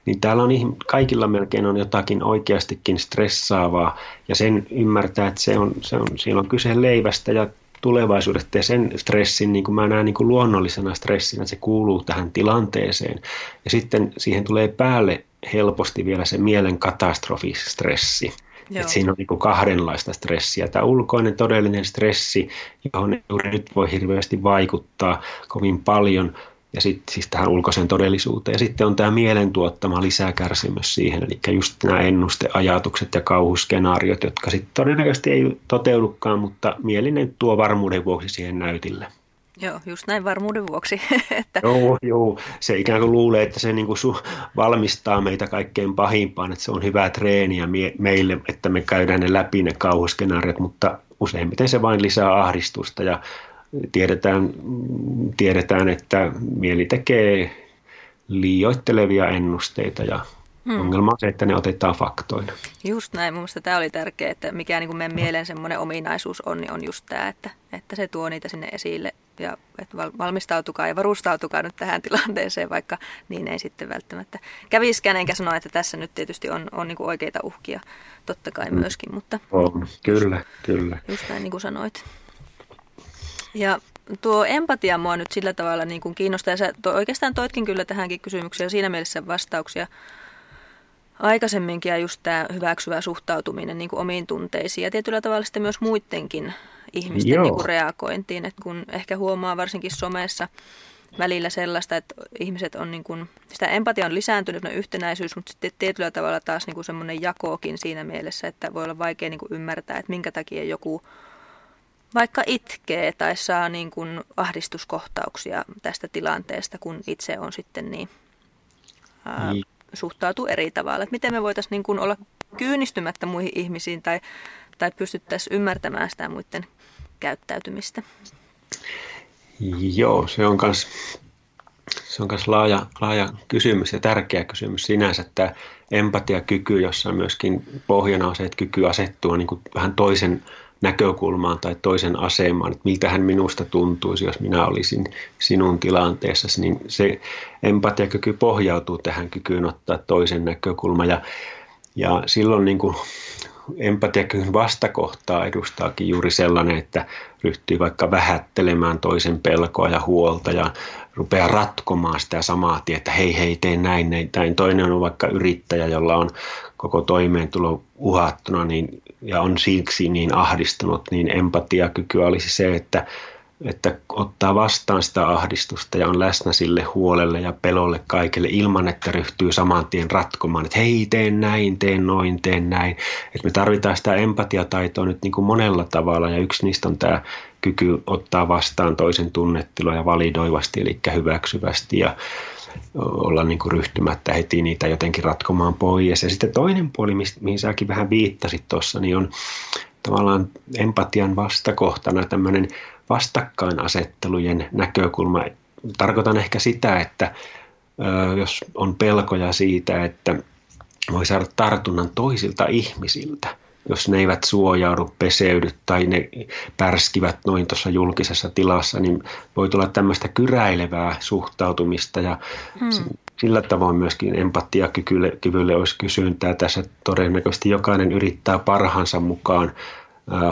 niin täällä on kaikilla melkein on jotakin oikeastikin stressaavaa ja sen ymmärtää, että se on, se on, siellä on kyse leivästä ja tulevaisuudesta ja sen stressin niin kuin mä näen niin kuin luonnollisena stressinä, se kuuluu tähän tilanteeseen. Ja sitten siihen tulee päälle helposti vielä se mielen katastrofistressi. Et siinä on niin kahdenlaista stressiä. Tämä ulkoinen todellinen stressi, johon juuri nyt voi hirveästi vaikuttaa kovin paljon – ja sitten siis tähän ulkoiseen todellisuuteen. Ja sitten on tämä mielen tuottama lisäkärsimys siihen, eli just nämä ennusteajatukset ja kauhuskenaariot, jotka sitten todennäköisesti ei toteudukaan, mutta mielinen tuo varmuuden vuoksi siihen näytille. Joo, just näin varmuuden vuoksi. että... Joo, joo, se ikään kuin luulee, että se niin kuin su- valmistaa meitä kaikkein pahimpaan, että se on hyvää treeniä mie- meille, että me käydään ne läpi ne kauhuskenaariot, mutta useimmiten se vain lisää ahdistusta ja tiedetään, tiedetään, että mieli tekee liioittelevia ennusteita ja Hmm. Ongelma on se, että ne otetaan faktoina. Just näin. Mun tämä oli tärkeää, että mikä niin kuin meidän mielen semmoinen ominaisuus on, niin on just tämä, että, että se tuo niitä sinne esille ja että valmistautukaa ja varustautukaa nyt tähän tilanteeseen, vaikka niin ei sitten välttämättä käviskään, enkä sano, että tässä nyt tietysti on, on niin kuin oikeita uhkia totta kai hmm. myöskin, mutta... On, kyllä, kyllä. Just näin niin kuin sanoit. Ja tuo empatia mua nyt sillä tavalla niin kuin kiinnostaa, ja sä to, oikeastaan toitkin kyllä tähänkin kysymykseen siinä mielessä vastauksia aikaisemminkin, ja just tämä hyväksyvä suhtautuminen niin kuin omiin tunteisiin, ja tietyllä tavalla sitten myös muidenkin ihmisten niin kuin reagointiin, että kun ehkä huomaa varsinkin somessa välillä sellaista, että ihmiset on niin kuin, sitä empatia on lisääntynyt, yhtenäisyys, mutta sitten tietyllä tavalla taas niin kuin semmoinen jakookin siinä mielessä, että voi olla vaikea niin kuin ymmärtää, että minkä takia joku vaikka itkee tai saa niin kuin ahdistuskohtauksia tästä tilanteesta, kun itse on sitten niin, ää, niin. suhtautuu eri tavalla. Että miten me voitaisiin niin kuin olla kyynistymättä muihin ihmisiin tai, tai pystyttäisiin ymmärtämään sitä muiden käyttäytymistä? Joo, se on myös se on myös laaja, laaja kysymys ja tärkeä kysymys sinänsä, että empatiakyky, jossa myöskin pohjana on se, että kyky asettua niin kuin vähän toisen näkökulmaan tai toisen asemaan, että miltä hän minusta tuntuisi, jos minä olisin sinun tilanteessasi, niin se empatiakyky pohjautuu tähän kykyyn ottaa toisen näkökulma. Ja, ja silloin niin kuin empatiakykyn vastakohtaa edustaakin juuri sellainen, että ryhtyy vaikka vähättelemään toisen pelkoa ja huolta ja rupeaa ratkomaan sitä samaa tietä, että hei hei tee näin, näin. Toinen on vaikka yrittäjä, jolla on koko toimeentulo uhattuna niin, ja on siksi niin ahdistunut, niin empatiakyky olisi se, että että ottaa vastaan sitä ahdistusta ja on läsnä sille huolelle ja pelolle kaikille ilman, että ryhtyy saman tien ratkomaan, että hei, teen näin, teen noin, teen näin. Että me tarvitaan sitä empatiataitoa nyt niin kuin monella tavalla ja yksi niistä on tämä kyky ottaa vastaan toisen tunnetiloja validoivasti, eli hyväksyvästi ja olla niin kuin ryhtymättä heti niitä jotenkin ratkomaan pois. Ja sitten toinen puoli, mihin säkin vähän viittasit tuossa, niin on tavallaan empatian vastakohtana tämmöinen vastakkainasettelujen näkökulma. Tarkoitan ehkä sitä, että jos on pelkoja siitä, että voi saada tartunnan toisilta ihmisiltä, jos ne eivät suojaudu, peseydy tai ne pärskivät noin tuossa julkisessa tilassa, niin voi tulla tämmöistä kyräilevää suhtautumista ja hmm. sillä tavoin myöskin empatiakyvylle olisi kysyntää. Tässä todennäköisesti jokainen yrittää parhaansa mukaan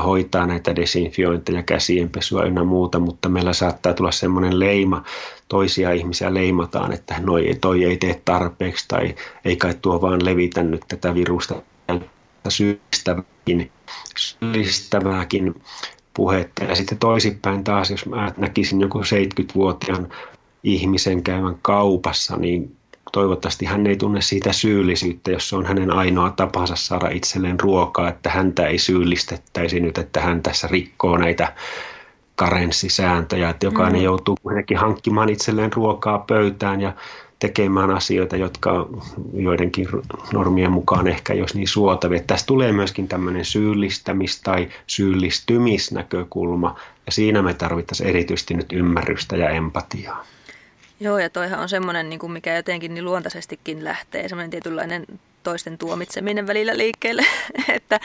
hoitaa näitä desinfiointeja, käsienpesua ynnä muuta, mutta meillä saattaa tulla semmoinen leima, toisia ihmisiä leimataan, että noi, toi ei tee tarpeeksi tai ei kai tuo vaan levitä nyt tätä virusta syyllistävääkin, syyllistävääkin puhetta. Ja sitten toisinpäin taas, jos mä näkisin joku 70-vuotiaan ihmisen käyvän kaupassa, niin toivottavasti hän ei tunne siitä syyllisyyttä, jos se on hänen ainoa tapansa saada itselleen ruokaa, että häntä ei syyllistettäisi nyt, että hän tässä rikkoo näitä karenssisääntöjä, että jokainen mm. joutuu kuitenkin hankkimaan itselleen ruokaa pöytään ja tekemään asioita, jotka joidenkin normien mukaan ehkä jos niin suotavia. Tässä tulee myöskin tämmöinen syyllistämis- tai syyllistymisnäkökulma, ja siinä me tarvittaisiin erityisesti nyt ymmärrystä ja empatiaa. Joo, ja toihan on semmoinen, niin kuin mikä jotenkin niin luontaisestikin lähtee, semmoinen tietynlainen toisten tuomitseminen välillä liikkeelle, että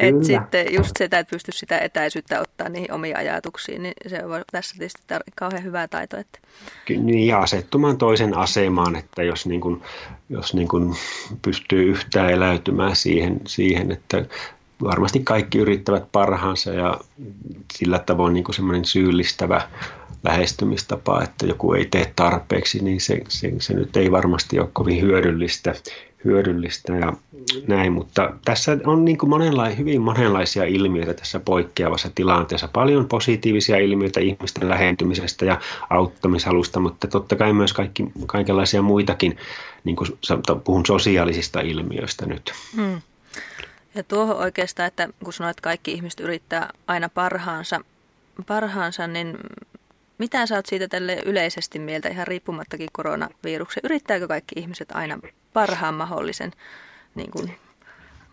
et sitten just sitä, että pystyisi sitä etäisyyttä ottaa niihin omiin ajatuksiin, niin se on tässä tietysti tar- kauhean hyvä taito. Että... Niin, ja asettumaan toisen asemaan, että jos, niin kuin, jos niin kuin pystyy yhtään eläytymään siihen, siihen, että varmasti kaikki yrittävät parhaansa ja sillä tavoin niin kuin semmoinen syyllistävä lähestymistapa, että joku ei tee tarpeeksi, niin se, se, se nyt ei varmasti ole kovin hyödyllistä, hyödyllistä ja näin, mutta tässä on niin kuin monenla- hyvin monenlaisia ilmiöitä tässä poikkeavassa tilanteessa. Paljon positiivisia ilmiöitä ihmisten lähentymisestä ja auttamishalusta, mutta totta kai myös kaikki, kaikenlaisia muitakin, niin kuin puhun sosiaalisista ilmiöistä nyt. Hmm. Ja tuohon oikeastaan, että kun sanoit, että kaikki ihmiset yrittää aina parhaansa, parhaansa niin mitä sä oot siitä tälle yleisesti mieltä ihan riippumattakin koronaviruksen? Yrittääkö kaikki ihmiset aina parhaan mahdollisen, niin kuin,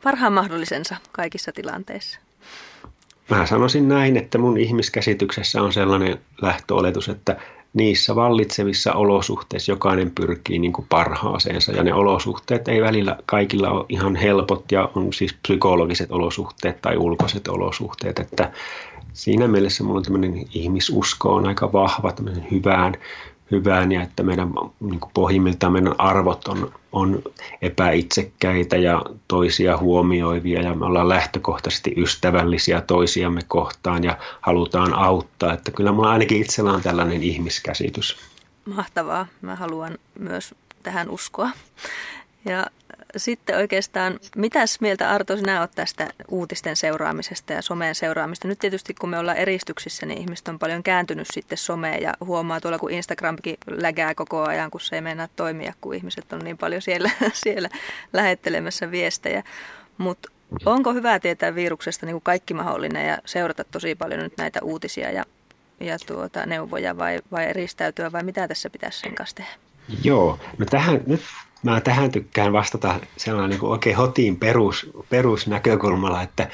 parhaan mahdollisensa kaikissa tilanteissa? mä sanoisin näin, että mun ihmiskäsityksessä on sellainen lähtöoletus, että niissä vallitsevissa olosuhteissa jokainen pyrkii niin kuin parhaaseensa ja ne olosuhteet ei välillä kaikilla ole ihan helpot ja on siis psykologiset olosuhteet tai ulkoiset olosuhteet, että siinä mielessä mulla on tämmöinen ihmisusko on aika vahva tämmöisen hyvään, hyvään ja että meidän niin pohjimmiltaan meidän arvot on, on epäitsekkäitä ja toisia huomioivia ja me ollaan lähtökohtaisesti ystävällisiä toisiamme kohtaan ja halutaan auttaa. Että kyllä mulla ainakin itsellä on tällainen ihmiskäsitys. Mahtavaa. Mä haluan myös tähän uskoa. Ja sitten oikeastaan, mitäs mieltä Arto sinä olet tästä uutisten seuraamisesta ja someen seuraamista? Nyt tietysti kun me ollaan eristyksissä, niin ihmiset on paljon kääntynyt sitten someen ja huomaa tuolla, kun Instagramkin lägää koko ajan, kun se ei meinaa toimia, kun ihmiset on niin paljon siellä, siellä lähettelemässä viestejä. Mutta onko hyvä tietää viruksesta niin kuin kaikki mahdollinen ja seurata tosi paljon nyt näitä uutisia ja, ja tuota, neuvoja vai, vai eristäytyä vai mitä tässä pitäisi sen kanssa tehdä? Joo, no tähän, nyt mä tähän tykkään vastata sellainen niin kuin oikein hotiin perus, perusnäkökulmalla, että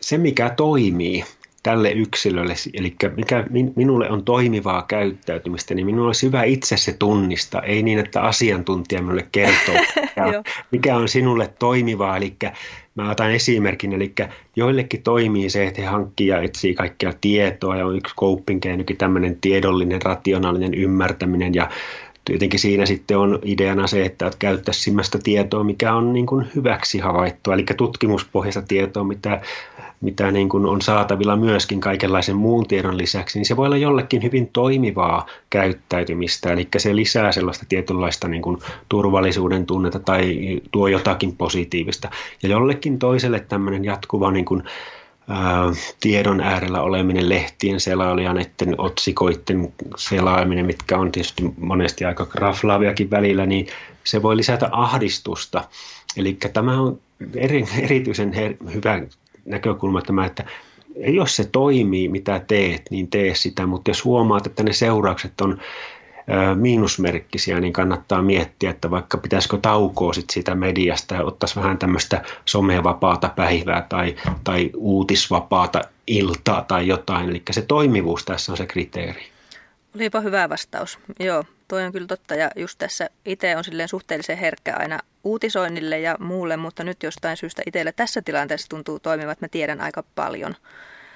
se mikä toimii tälle yksilölle, eli mikä minulle on toimivaa käyttäytymistä, niin minulla olisi hyvä itse se tunnista, ei niin, että asiantuntija minulle kertoo, mikä, mikä on sinulle toimivaa, eli mä otan esimerkin, eli joillekin toimii se, että he hankkii ja etsii kaikkea tietoa, ja on yksi coping tämmöinen tiedollinen, rationaalinen ymmärtäminen, ja jotenkin siinä sitten on ideana se, että käyttäisi sellaista tietoa, mikä on niin kuin hyväksi havaittua, eli tutkimuspohjaista tietoa, mitä, mitä niin kuin on saatavilla myöskin kaikenlaisen muun tiedon lisäksi, niin se voi olla jollekin hyvin toimivaa käyttäytymistä, eli se lisää sellaista tietynlaista niin kuin turvallisuuden tunnetta tai tuo jotakin positiivista. Ja jollekin toiselle tämmöinen jatkuva niin kuin, tiedon äärellä oleminen, lehtien selailu ja näiden otsikoiden selaaminen, mitkä on tietysti monesti aika raflaaviakin välillä, niin se voi lisätä ahdistusta. Eli tämä on eri, erityisen her- hyvä näkökulma tämä, että jos se toimii, mitä teet, niin tee sitä, mutta jos huomaat, että ne seuraukset on miinusmerkkisiä, niin kannattaa miettiä, että vaikka pitäisikö taukoa sit siitä mediasta ja ottaisi vähän tämmöistä somevapaata päivää tai, tai uutisvapaata iltaa tai jotain. Eli se toimivuus tässä on se kriteeri. Olipa hyvä vastaus. Joo, toi on kyllä totta. Ja just tässä itse on silleen suhteellisen herkkä aina uutisoinnille ja muulle, mutta nyt jostain syystä itselle tässä tilanteessa tuntuu toimivat, mä tiedän aika paljon –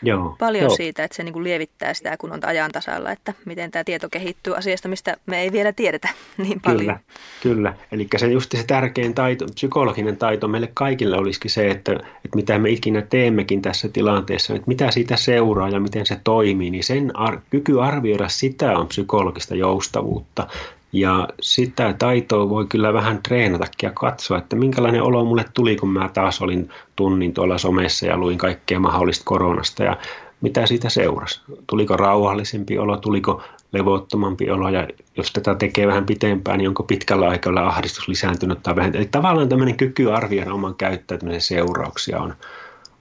Joo, paljon joo. siitä, että se niin kuin lievittää sitä, kun on ajan tasalla, että miten tämä tieto kehittyy asiasta, mistä me ei vielä tiedetä niin paljon. Kyllä, kyllä. eli se just se tärkein taito, psykologinen taito meille kaikille olisikin se, että, että mitä me ikinä teemmekin tässä tilanteessa, että mitä siitä seuraa ja miten se toimii, niin sen ar- kyky arvioida sitä on psykologista joustavuutta. Ja sitä taitoa voi kyllä vähän treenatakin ja katsoa, että minkälainen olo mulle tuli, kun mä taas olin tunnin tuolla somessa ja luin kaikkea mahdollista koronasta ja mitä siitä seurasi. Tuliko rauhallisempi olo, tuliko levottomampi olo ja jos tätä tekee vähän pitempään, niin onko pitkällä aikavälillä ahdistus lisääntynyt tai vähentynyt. Eli tavallaan tämmöinen kyky arvioida oman käyttäytymisen seurauksia on,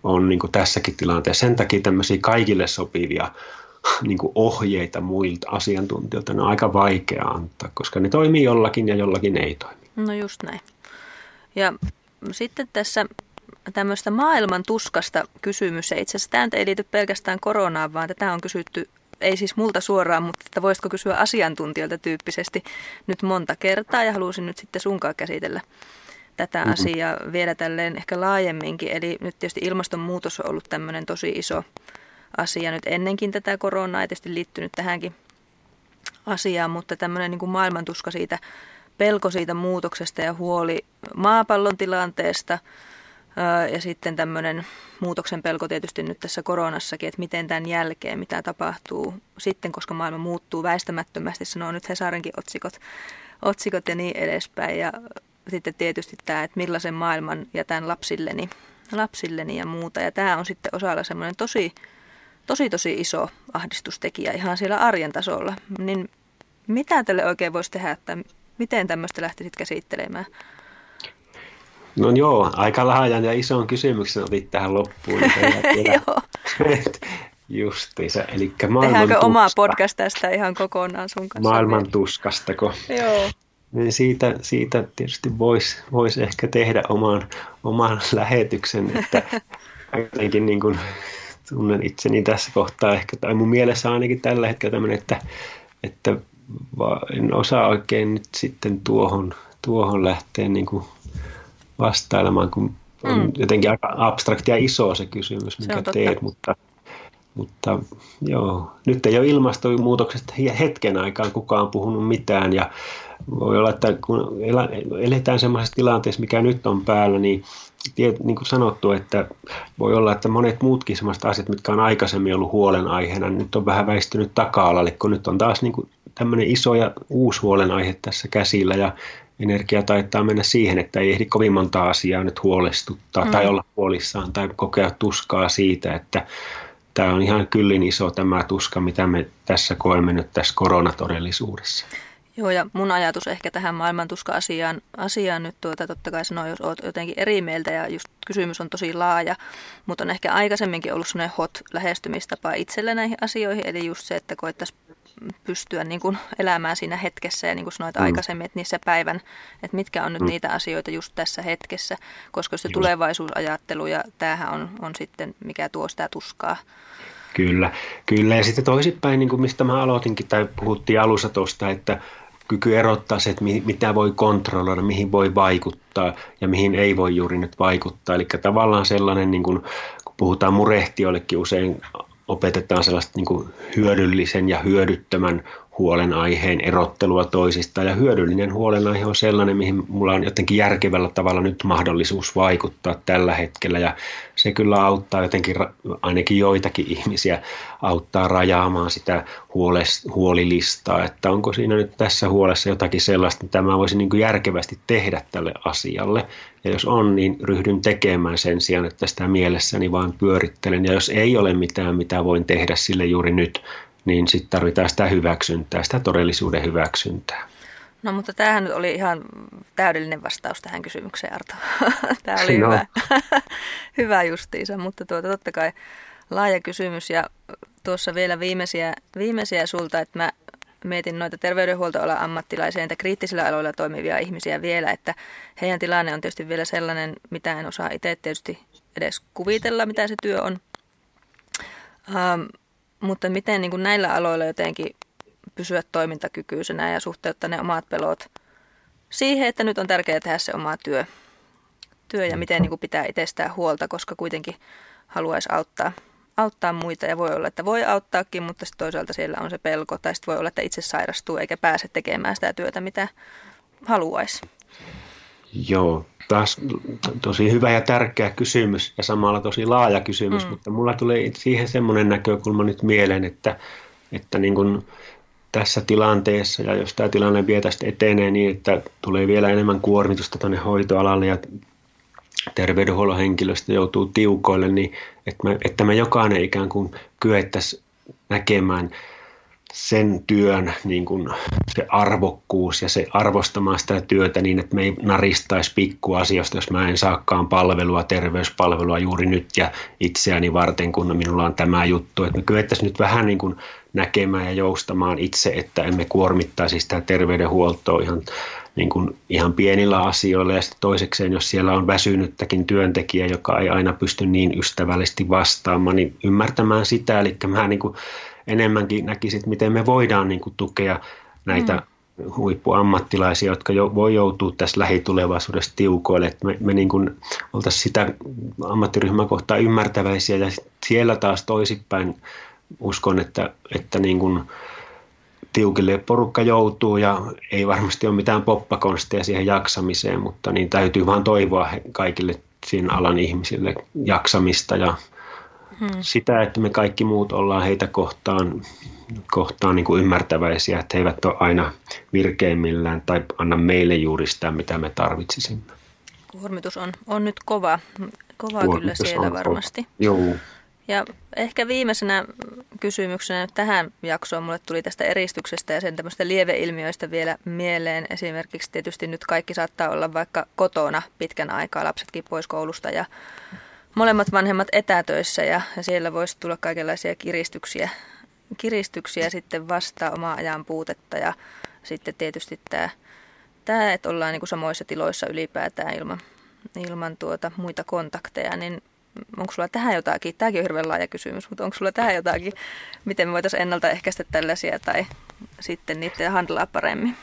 on niin kuin tässäkin tilanteessa. Sen takia tämmöisiä kaikille sopivia niin kuin ohjeita muilta asiantuntijoilta, ne on aika vaikea antaa, koska ne toimii jollakin ja jollakin ei toimi. No just näin. Ja sitten tässä tämmöistä maailman tuskasta kysymys. itse asiassa tämä ei liity pelkästään koronaan, vaan tätä on kysytty, ei siis multa suoraan, mutta että voisitko kysyä asiantuntijoilta tyyppisesti nyt monta kertaa ja halusin nyt sitten sunkaan käsitellä tätä mm-hmm. asiaa vielä tälleen ehkä laajemminkin. Eli nyt tietysti ilmastonmuutos on ollut tämmöinen tosi iso asia nyt ennenkin tätä koronaa, tietysti liittynyt tähänkin asiaan, mutta tämmöinen niin kuin maailmantuska siitä, pelko siitä muutoksesta ja huoli maapallon tilanteesta ja sitten tämmöinen muutoksen pelko tietysti nyt tässä koronassakin, että miten tämän jälkeen, mitä tapahtuu sitten, koska maailma muuttuu väistämättömästi, sanoo nyt Hesarinkin otsikot, otsikot ja niin edespäin. Ja sitten tietysti tämä, että millaisen maailman jätän lapsilleni, lapsilleni ja muuta. Ja tämä on sitten osalla semmoinen tosi tosi tosi iso ahdistustekijä ihan siellä arjen tasolla. Niin mitä tälle oikein voisi tehdä, että miten tämmöistä lähtisit käsittelemään? No joo, aika laajan ja ison kysymyksen otit tähän loppuun. joo. Justiinsa, eli Tehdäänkö tuska. oma podcast tästä ihan kokonaan sun kanssa? Maailman tuskastako? Joo. Niin siitä, siitä tietysti voisi vois ehkä tehdä oman, oman lähetyksen, että jotenkin niin kuin tunnen itseni tässä kohtaa ehkä, tai mun mielessä ainakin tällä hetkellä tämmöinen, että, että en osaa oikein nyt sitten tuohon, tuohon lähteä niin kuin vastailemaan, kun on mm. jotenkin aika abstraktia ja iso se kysymys, mikä se teet, mutta, mutta joo, nyt ei ole ilmastonmuutoksesta hetken aikaan kukaan puhunut mitään ja voi olla, että kun eletään sellaisessa tilanteessa, mikä nyt on päällä, niin niin kuin sanottu, että voi olla, että monet muutkin sellaiset asiat, mitkä on aikaisemmin ollut huolenaiheena, nyt on vähän väistynyt taka-alalle, kun nyt on taas niin kuin tämmöinen iso ja uusi huolenaihe tässä käsillä ja energia taitaa mennä siihen, että ei ehdi kovin monta asiaa nyt huolestuttaa mm. tai olla huolissaan tai kokea tuskaa siitä, että tämä on ihan kyllin iso tämä tuska, mitä me tässä koemme nyt tässä koronatodellisuudessa. Joo, ja mun ajatus ehkä tähän maailmantuska-asiaan asiaan nyt tuota, totta kai sanoo, jos olet jotenkin eri mieltä ja just kysymys on tosi laaja, mutta on ehkä aikaisemminkin ollut sellainen hot lähestymistapa itselle näihin asioihin, eli just se, että koettaisiin pystyä niin kuin elämään siinä hetkessä ja niin kuin sanoit mm. aikaisemmin, että niissä päivän, että mitkä on nyt mm. niitä asioita just tässä hetkessä, koska se tulevaisuusajattelu ja tämähän on, on sitten mikä tuo sitä tuskaa. Kyllä, kyllä. Ja sitten toisinpäin, niin kuin mistä mä aloitinkin tai puhuttiin alussa tuosta, että kyky erottaa se, että mitä voi kontrolloida, mihin voi vaikuttaa ja mihin ei voi juuri nyt vaikuttaa. Eli tavallaan sellainen, niin kuin, kun puhutaan murehtijoillekin usein opetetaan sellaista niin kuin hyödyllisen ja hyödyttömän huolenaiheen erottelua toisista. Ja hyödyllinen huolenaihe on sellainen, mihin mulla on jotenkin järkevällä tavalla nyt mahdollisuus vaikuttaa tällä hetkellä. Ja se kyllä auttaa jotenkin, ainakin joitakin ihmisiä, auttaa rajaamaan sitä huolilistaa, että onko siinä nyt tässä huolessa jotakin sellaista, mitä mä voisin niin järkevästi tehdä tälle asialle. Ja jos on, niin ryhdyn tekemään sen sijaan, että sitä mielessäni vaan pyörittelen. Ja jos ei ole mitään, mitä voin tehdä sille juuri nyt, niin sitten tarvitaan sitä hyväksyntää, sitä todellisuuden hyväksyntää. No mutta tämähän nyt oli ihan täydellinen vastaus tähän kysymykseen, Arto. Tämä oli no. hyvä, hyvä justiinsa, mutta tuota, totta kai laaja kysymys ja tuossa vielä viimeisiä, viimeisiä sulta, että mä mietin noita terveydenhuoltoalan ammattilaisia, entä kriittisillä aloilla toimivia ihmisiä vielä, että heidän tilanne on tietysti vielä sellainen, mitä en osaa itse tietysti edes kuvitella, mitä se työ on. Um, mutta miten niin kuin näillä aloilla jotenkin pysyä toimintakykyisenä ja suhteuttaa ne omat pelot siihen, että nyt on tärkeää tehdä se oma työ, työ ja miten niin kuin pitää itsestään huolta, koska kuitenkin haluaisi auttaa, auttaa muita. Ja voi olla, että voi auttaakin, mutta sitten toisaalta siellä on se pelko. Tai sitten voi olla, että itse sairastuu eikä pääse tekemään sitä työtä, mitä haluaisi. Joo, taas tosi hyvä ja tärkeä kysymys ja samalla tosi laaja kysymys, mm. mutta mulla tulee siihen semmoinen näkökulma nyt mieleen, että, että niin kuin tässä tilanteessa ja jos tämä tilanne vielä tästä etenee niin, että tulee vielä enemmän kuormitusta tuonne hoitoalalle ja terveydenhuollon henkilöstö joutuu tiukoille, niin että me, että me jokainen ikään kuin kyettäisiin näkemään sen työn niin kuin se arvokkuus ja se arvostamaan sitä työtä niin, että me ei naristaisi pikkuasioista, jos mä en saakaan palvelua, terveyspalvelua juuri nyt ja itseäni varten, kun minulla on tämä juttu. Että me kyettäisiin nyt vähän niin kuin näkemään ja joustamaan itse, että emme kuormittaisi sitä terveydenhuoltoa ihan, niin kuin ihan pienillä asioilla. Ja sitten toisekseen, jos siellä on väsynyttäkin työntekijä, joka ei aina pysty niin ystävällisesti vastaamaan, niin ymmärtämään sitä. Eli mä niin kuin enemmänkin näkisit, miten me voidaan niin kuin tukea näitä mm. huippuammattilaisia, jotka jo, voi joutua tässä lähitulevaisuudessa tiukoille. Että me me niin kuin oltaisiin sitä ammattiryhmää kohtaan ymmärtäväisiä ja siellä taas toisipäin uskon, että, että niin kuin tiukille porukka joutuu ja ei varmasti ole mitään poppakonsteja siihen jaksamiseen, mutta niin täytyy vaan toivoa kaikille siinä alan ihmisille jaksamista ja hmm. sitä, että me kaikki muut ollaan heitä kohtaan, kohtaan niin kuin ymmärtäväisiä, että he eivät ole aina virkeimmillään tai anna meille juuri sitä, mitä me tarvitsisimme. Kuormitus on, on nyt kova, kova kyllä siellä varmasti. Joo. Ja ehkä viimeisenä kysymyksenä tähän jaksoon mulle tuli tästä eristyksestä ja sen tämmöistä lieveilmiöistä vielä mieleen. Esimerkiksi tietysti nyt kaikki saattaa olla vaikka kotona pitkän aikaa, lapsetkin pois koulusta ja molemmat vanhemmat etätöissä ja, ja siellä voisi tulla kaikenlaisia kiristyksiä, kiristyksiä sitten vastaan omaa ajan puutetta ja sitten tietysti tämä, tämä että ollaan niin kuin samoissa tiloissa ylipäätään ilman, ilman tuota muita kontakteja, niin onko sulla tähän jotakin, tämäkin on hirveän laaja kysymys, mutta onko sulla tähän jotakin, miten me voitaisiin ennaltaehkäistä tällaisia tai sitten niitä handlaa paremmin?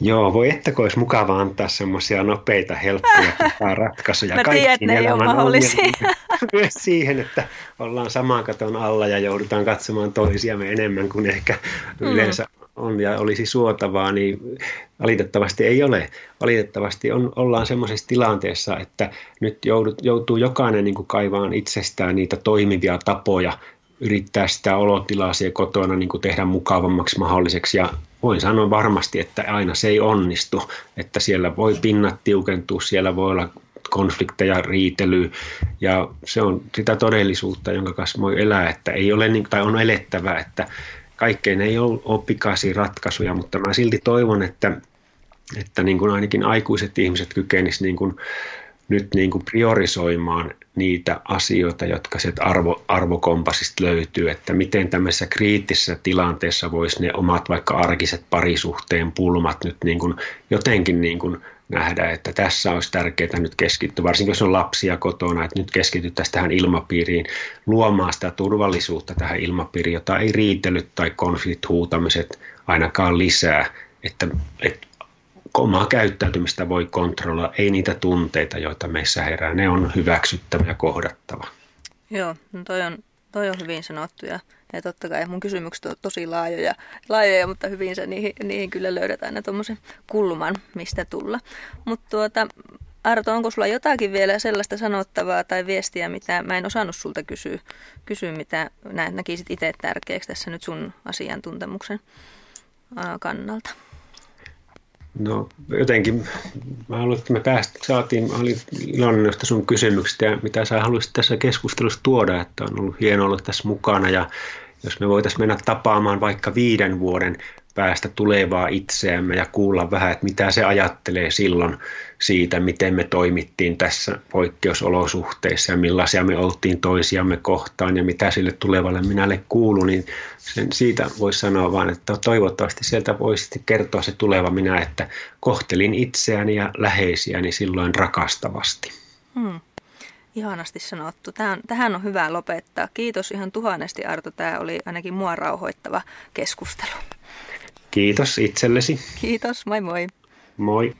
Joo, voi että olisi mukava antaa semmoisia nopeita, helppoja ratkaisuja. Mä tiedän, ei ole mahdollisia. Myös siihen, että ollaan saman katon alla ja joudutaan katsomaan toisiamme enemmän kuin ehkä mm. yleensä on ja olisi suotavaa, niin valitettavasti ei ole. Valitettavasti on, ollaan semmoisessa tilanteessa, että nyt joudut, joutuu jokainen niin kaivaan itsestään niitä toimivia tapoja yrittää sitä olotilaa siellä kotona niin kuin tehdä mukavammaksi mahdolliseksi. Ja voin sanoa varmasti, että aina se ei onnistu, että siellä voi pinnat tiukentua, siellä voi olla konflikteja, riitely ja se on sitä todellisuutta, jonka kanssa voi elää, että ei ole, niin, tai on elettävä, että kaikkein ei ole, ole pikaisia ratkaisuja, mutta mä silti toivon, että, että niin kuin ainakin aikuiset ihmiset kykenisivät niin kuin nyt niin kuin priorisoimaan niitä asioita, jotka sieltä arvo, arvokompasista löytyy, että miten tämmöisessä kriittisessä tilanteessa voisi ne omat vaikka arkiset parisuhteen pulmat nyt niin kuin jotenkin niin kuin nähdä, että tässä olisi tärkeää nyt keskittyä, varsinkin jos on lapsia kotona, että nyt keskityttäisiin tähän ilmapiiriin, luomaan sitä turvallisuutta tähän ilmapiiriin, jota ei riitelyt tai konflikt-huutamiset ainakaan lisää, että, että omaa käyttäytymistä voi kontrolloida, ei niitä tunteita, joita meissä herää, ne on hyväksyttävä ja kohdattava. Joo, no toi on, toi on hyvin sanottu ja, ja totta kai mun kysymykset on tosi laajoja, laajoja mutta hyvin se niihin, niihin kyllä löydät aina tuommoisen kulman, mistä tulla. Mutta tuota, Arto, onko sulla jotakin vielä sellaista sanottavaa tai viestiä, mitä mä en osannut sulta kysyä, kysyä mitä näkisit itse tärkeäksi tässä nyt sun asiantuntemuksen kannalta? No jotenkin, mä haluan, että me päästä, saatiin, mä olin iloinen noista sun kysymyksistä ja mitä sä haluaisit tässä keskustelussa tuoda, että on ollut hienoa olla tässä mukana ja jos me voitaisiin mennä tapaamaan vaikka viiden vuoden päästä tulevaa itseämme ja kuulla vähän, että mitä se ajattelee silloin siitä, miten me toimittiin tässä poikkeusolosuhteissa ja millaisia me oltiin toisiamme kohtaan ja mitä sille tulevalle minälle kuuluu, niin sen siitä voisi sanoa vaan, että toivottavasti sieltä voisi kertoa se tuleva minä, että kohtelin itseäni ja läheisiäni silloin rakastavasti. Hmm. Ihanasti sanottu. Tähän, tähän on hyvä lopettaa. Kiitos ihan tuhannesti Arto. Tämä oli ainakin mua rauhoittava keskustelu. Kiitos itsellesi. Kiitos, moi moi. Moi.